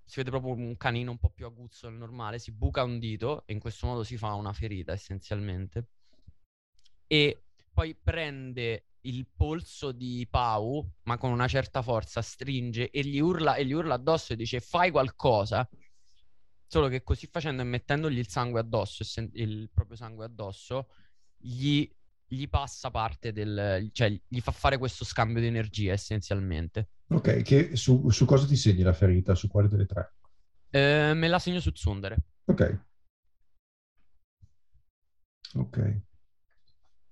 si vede proprio un canino un po' più aguzzo del normale, si buca un dito e in questo modo si fa una ferita essenzialmente. E poi prende il polso di Pau, ma con una certa forza, stringe e gli urla, e gli urla addosso e dice fai qualcosa. Solo che così facendo e mettendogli il sangue addosso, il proprio sangue addosso, gli, gli passa parte del... cioè gli fa fare questo scambio di energia essenzialmente. Ok, che su, su cosa ti segni la ferita? Su quale delle tre? Eh, me la segno su Tsundere. Ok. Ok.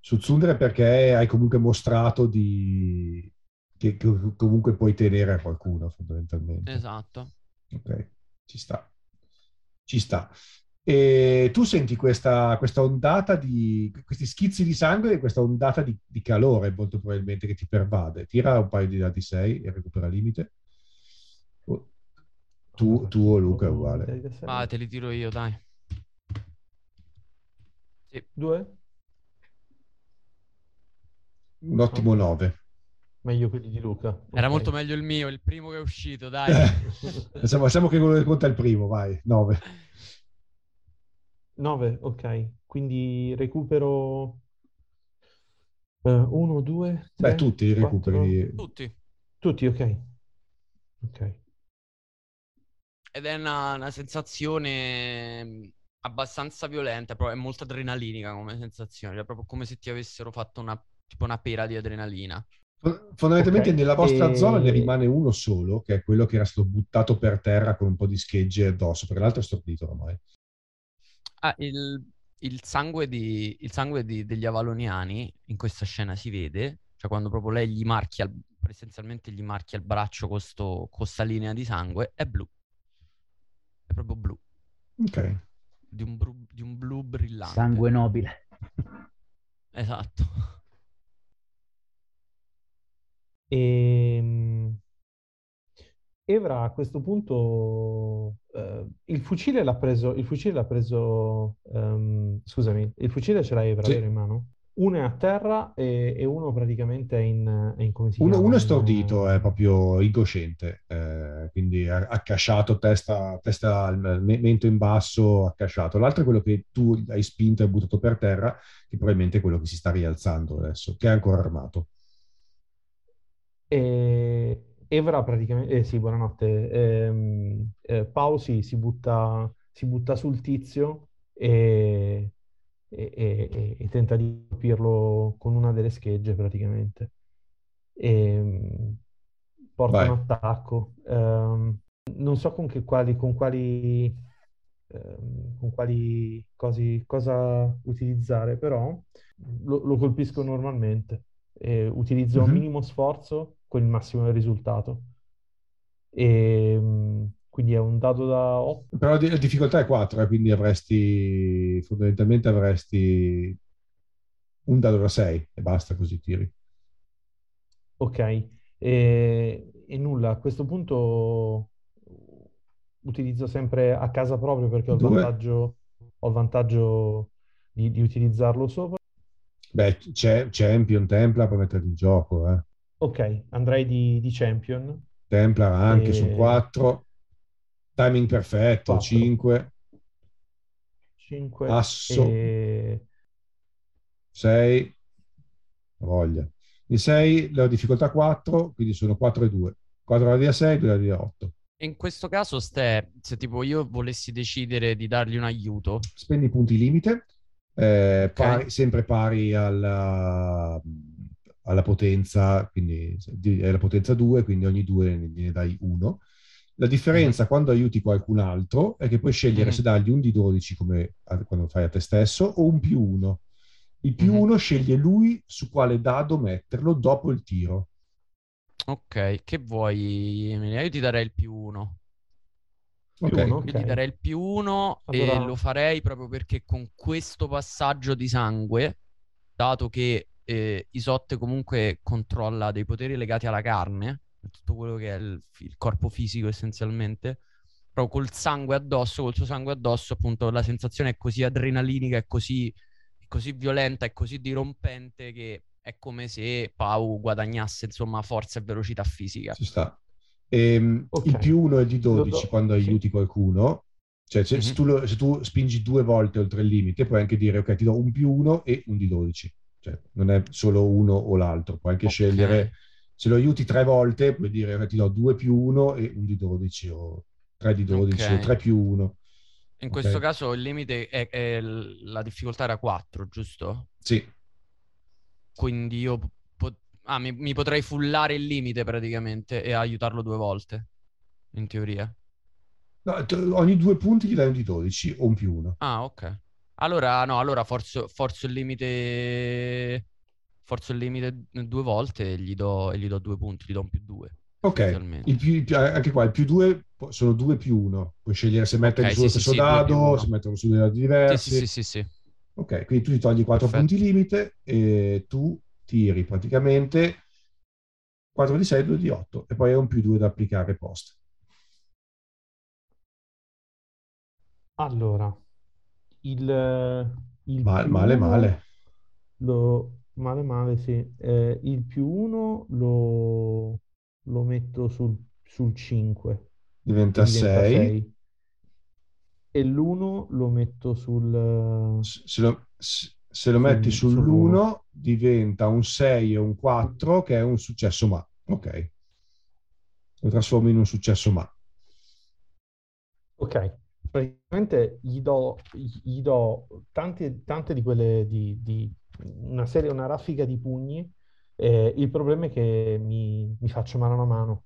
Su Tsundere perché hai comunque mostrato di... che, che comunque puoi tenere a qualcuno, fondamentalmente. Esatto. Ok, ci sta. Ci sta. E tu senti questa, questa ondata di questi schizzi di sangue e questa ondata di, di calore, molto probabilmente, che ti pervade. Tira un paio di dati 6 e recupera limite. Oh, Tu, tu o Luca è uguale. Ma te li tiro io, dai. Sì. Due? Un ottimo 9. Meglio quelli di Luca. Era Ok. molto meglio il mio, il primo che è uscito, dai. Facciamo, facciamo che quello che conta è il primo, vai. 9. 9, ok. Quindi recupero 1, 2, Beh, 3, tutti i 4. recuperi. Tutti. Tutti, ok. Ok. Ed è una, una sensazione mh, abbastanza violenta, però è molto adrenalinica come sensazione, cioè proprio come se ti avessero fatto una, tipo una pera di adrenalina. Fondamentalmente Ok, nella vostra e- zona ne rimane uno solo, che è quello che era stato buttato per terra con un po' di schegge addosso, perché l'altro è stordito ormai. Ah, il, il sangue, di- il sangue di- degli avaloniani in questa scena si vede, cioè quando proprio lei gli marchia, essenzialmente gli marchia il braccio con sto- con sta linea di sangue, è blu. È proprio blu, Ok. di un, bru- di un blu brillante. Sangue nobile. Esatto. E... Evra a questo punto eh, il fucile l'ha preso, il fucile l'ha preso, ehm, scusami, il fucile ce l'ha Evra, Sì. in mano? Uno è a terra e, e uno praticamente è in, è in come si Uno, chiama? uno è stordito, è proprio incosciente, eh, quindi ha- accasciato, testa, testa mento in basso, accasciato. L'altro è quello che tu hai spinto e buttato per terra, che probabilmente è quello che si sta rialzando adesso, che è ancora armato. E Evra praticamente, eh, sì, buonanotte. Ehm, eh, Pau sì, si butta, si butta sul tizio e, e- e- e- tenta di colpirlo con una delle schegge praticamente. E, porta Vai. un attacco. Ehm, non so con che quali, con quali, ehm, con quali cosi, cosa utilizzare, però lo, lo colpisco normalmente. E utilizzo Mhm. minimo sforzo con il massimo risultato. E, mm, quindi è un dado da 8. Però la difficoltà è 4, quindi avresti, fondamentalmente avresti un dado da 6 e basta così tiri. Ok, e, e nulla, a questo punto utilizzo sempre a casa proprio perché ho il vantaggio, ho il vantaggio di, di utilizzarlo sopra. Beh, c'è Champion, Templar per metterli in gioco, eh. Ok, andrei di, di champion. Templar anche E- su 4, timing perfetto, Quattro. 5, 5 Asso. e 6, voglia. In 6 la difficoltà 4, quindi sono 4 e 2. 4 dadi a 6, 2 dadi a 8. E in questo caso, Ste, se tipo io volessi decidere di dargli un aiuto, Spendi punti limite, eh, pari- sempre pari alla, alla potenza, quindi di- è la potenza 2, quindi ogni 2 gliene dai 1. La differenza quando aiuti qualcun altro è che puoi scegliere Mhm. se dargli un di 12 come a- quando fai a te stesso o un più 1. Il più Mhm. 1 sceglie lui su quale dado metterlo dopo il tiro. ok, che vuoi, Emilia? Io ti darei il più uno. Più Ok. uno, Io ok. gli darei il più uno Allora- e lo farei proprio perché con questo passaggio di sangue, dato che eh, Isotte comunque controlla dei poteri legati alla carne, tutto quello che è il, il corpo fisico essenzialmente, proprio col sangue addosso, col suo sangue addosso, appunto la sensazione è così adrenalinica, è così, è così violenta, è così dirompente che è come se Pau guadagnasse insomma forza e velocità fisica. Ci sta. Ehm, Ok. Il più 1 è di 12 Lo do- quando sì. aiuti qualcuno. Cioè, se, se Mhm. tu lo- se tu spingi due volte oltre il limite, puoi anche dire, ok, ti do un più 1 e un di 12. Cioè, non è solo uno o l'altro. Puoi anche Ok. scegliere, se lo aiuti tre volte, puoi dire, ok, ti do 2 più 1 e un di 12, o 3 di 12, Ok. o 3 più 1. In questo caso il limite è, è la difficoltà era 4, giusto? Sì, Quindi io ah, mi, mi potrei fullare il limite praticamente e aiutarlo due volte, in teoria. No, t- ogni due punti gli dai un di 12 o un più 1. Ah, ok. Allora, no, allora forzo, forzo il limite. Forzo il limite due volte e gli do, e gli do due punti, gli do un più due. Ok, il più- il più- anche qua il più 2 sono 2 più 1. Puoi scegliere se metterli Ok, sullo sì, stesso sì, due dado, uno. se metterlo su dei dadi diversi. sì, sì, sì, sì. Ok, quindi tu ti togli 4 Perfetto. punti limite e tu tiri praticamente 4 di 6, 2 di 8 e poi hai un più 2 da applicare post. Allora, il, il male, uno male. Lo, male, male, sì. Eh, il più 1 lo, lo metto sul, sul 5 Diventa diventa 6 6. e l'1 lo metto sul... Se lo, se lo metti sull'1 diventa un 6 o un 4 che è un successo ma. Ok. Lo trasformi in un successo ma. Ok, praticamente gli do, gli do tante, tante di quelle di, di una serie, una raffica di pugni. Eh, il problema è che mi, mi faccio mano a mano.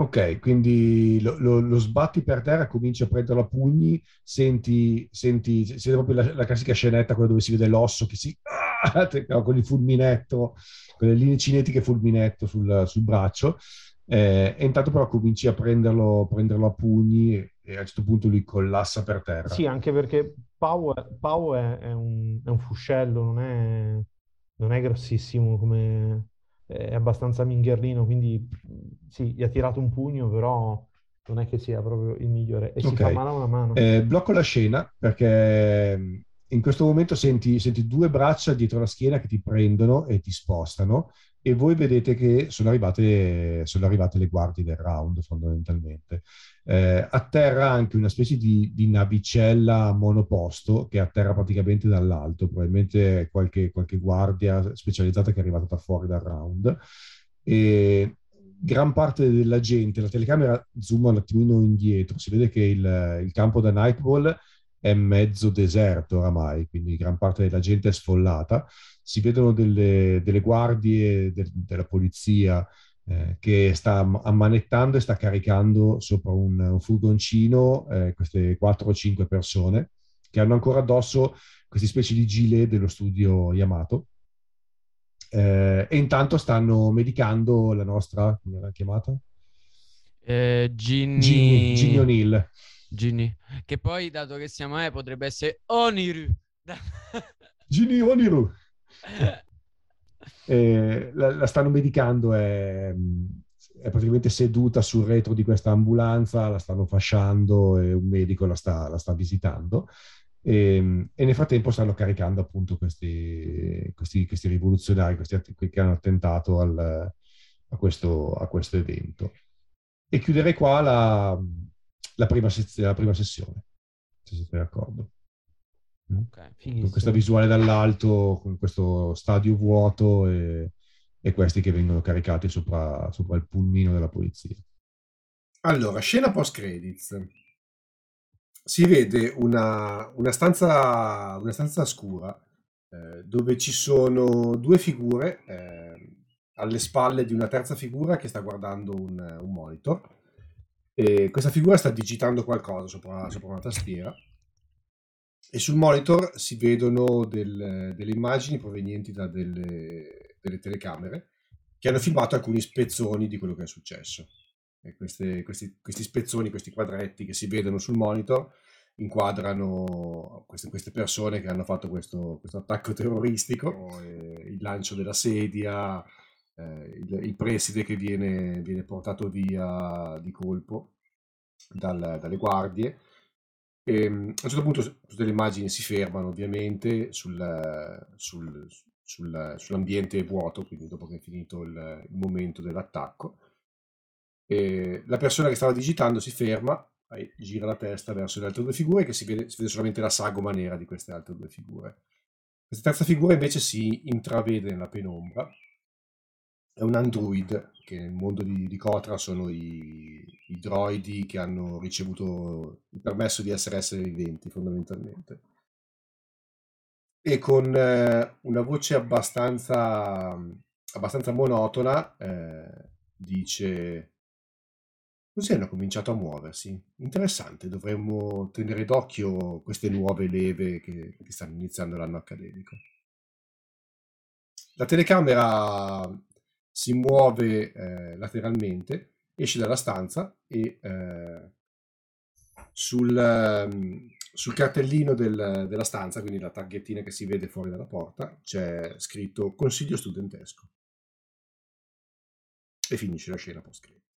Ok, quindi lo, lo, lo, sbatti per terra, cominci a prenderlo a pugni, senti, senti, senti proprio la, la, classica scenetta, quella dove si vede l'osso che si... Ah, con il fulminetto, con le linee cinetiche fulminetto sul, sul braccio, eh, e intanto però cominci a prenderlo, prenderlo, a pugni e a certo punto lui collassa per terra. Sì, anche perché Pau, Pau è, è, un, è, un, fuscello, non è, non è grossissimo come, è abbastanza mingherlino, quindi sì, gli ha tirato un pugno, però non è che sia proprio il migliore. E okay. si fa mano a una mano. Eh, blocco la scena perché in questo momento senti, senti, due braccia dietro la schiena che ti prendono e ti spostano e voi vedete che sono arrivate, sono arrivate le guardie del round fondamentalmente. Eh, atterra anche una specie di, di, navicella monoposto che atterra praticamente dall'alto, probabilmente qualche, qualche guardia specializzata che è arrivata da fuori dal round. E gran parte della gente, la telecamera zooma un attimino indietro, si vede che il, il campo da Nightball è mezzo deserto oramai, quindi gran parte della gente è sfollata si vedono delle, delle guardie de, della polizia eh, che sta ammanettando e sta caricando sopra un, un furgoncino eh, queste 4 o 5 persone che hanno ancora addosso queste specie di gilet dello studio Yamato. Eh, e intanto stanno medicando la nostra, come era chiamata? Eh, Ginny... Ginny, Ginny O'Neill. Ginny, che poi dato che siamo eh, potrebbe essere Oniru. Ginny Oniru. La, la, stanno medicando, è, è, praticamente seduta sul retro di questa ambulanza, la stanno fasciando e un medico la sta, la sta visitando. E, e, nel frattempo stanno caricando appunto questi, questi, questi rivoluzionari, questi che hanno attentato al, a, questo, a, questo, evento. E chiuderei qua la, la, prima, sez- la prima sessione, se siete d'accordo. Okay, con questa visuale dall'alto, con questo stadio vuoto e, e questi che vengono caricati sopra, sopra, il pulmino della polizia. Allora, scena post credits. Si vede una, una, stanza, una stanza scura eh, dove ci sono due figure eh, alle spalle di una terza figura che sta guardando un, un monitor. E questa figura sta digitando qualcosa sopra, sopra una tastiera e sul monitor si vedono del, delle immagini provenienti da delle, delle, telecamere che hanno filmato alcuni spezzoni di quello che è successo. Queste, questi, questi, spezzoni, questi quadretti che si vedono sul monitor inquadrano queste, queste persone che hanno fatto questo, questo attacco terroristico, il lancio della sedia, eh, il, il, preside che viene, viene portato via di colpo dal, dalle guardie e, ehm, a un certo punto tutte le immagini si fermano ovviamente sul, sul, sul, sull'ambiente vuoto, quindi dopo che è finito il, il momento dell'attacco. E la persona che stava digitando si ferma, gira la testa verso le altre due figure che si vede, si vede solamente la sagoma nera di queste altre due figure. Questa terza figura invece si intravede nella penombra è un android che nel mondo di, di Kotra sono i, i, droidi che hanno ricevuto il permesso di essere esseri viventi fondamentalmente. E con eh, una voce abbastanza, abbastanza monotona eh, dice così hanno cominciato a muoversi. Interessante dovremmo tenere d'occhio queste nuove leve che, che stanno iniziando l'anno accademico. La telecamera si muove eh, lateralmente, esce dalla stanza e eh, sul, um, sul, cartellino del, della stanza, quindi la targhettina che si vede fuori dalla porta, c'è scritto consiglio studentesco. E finisce la scena post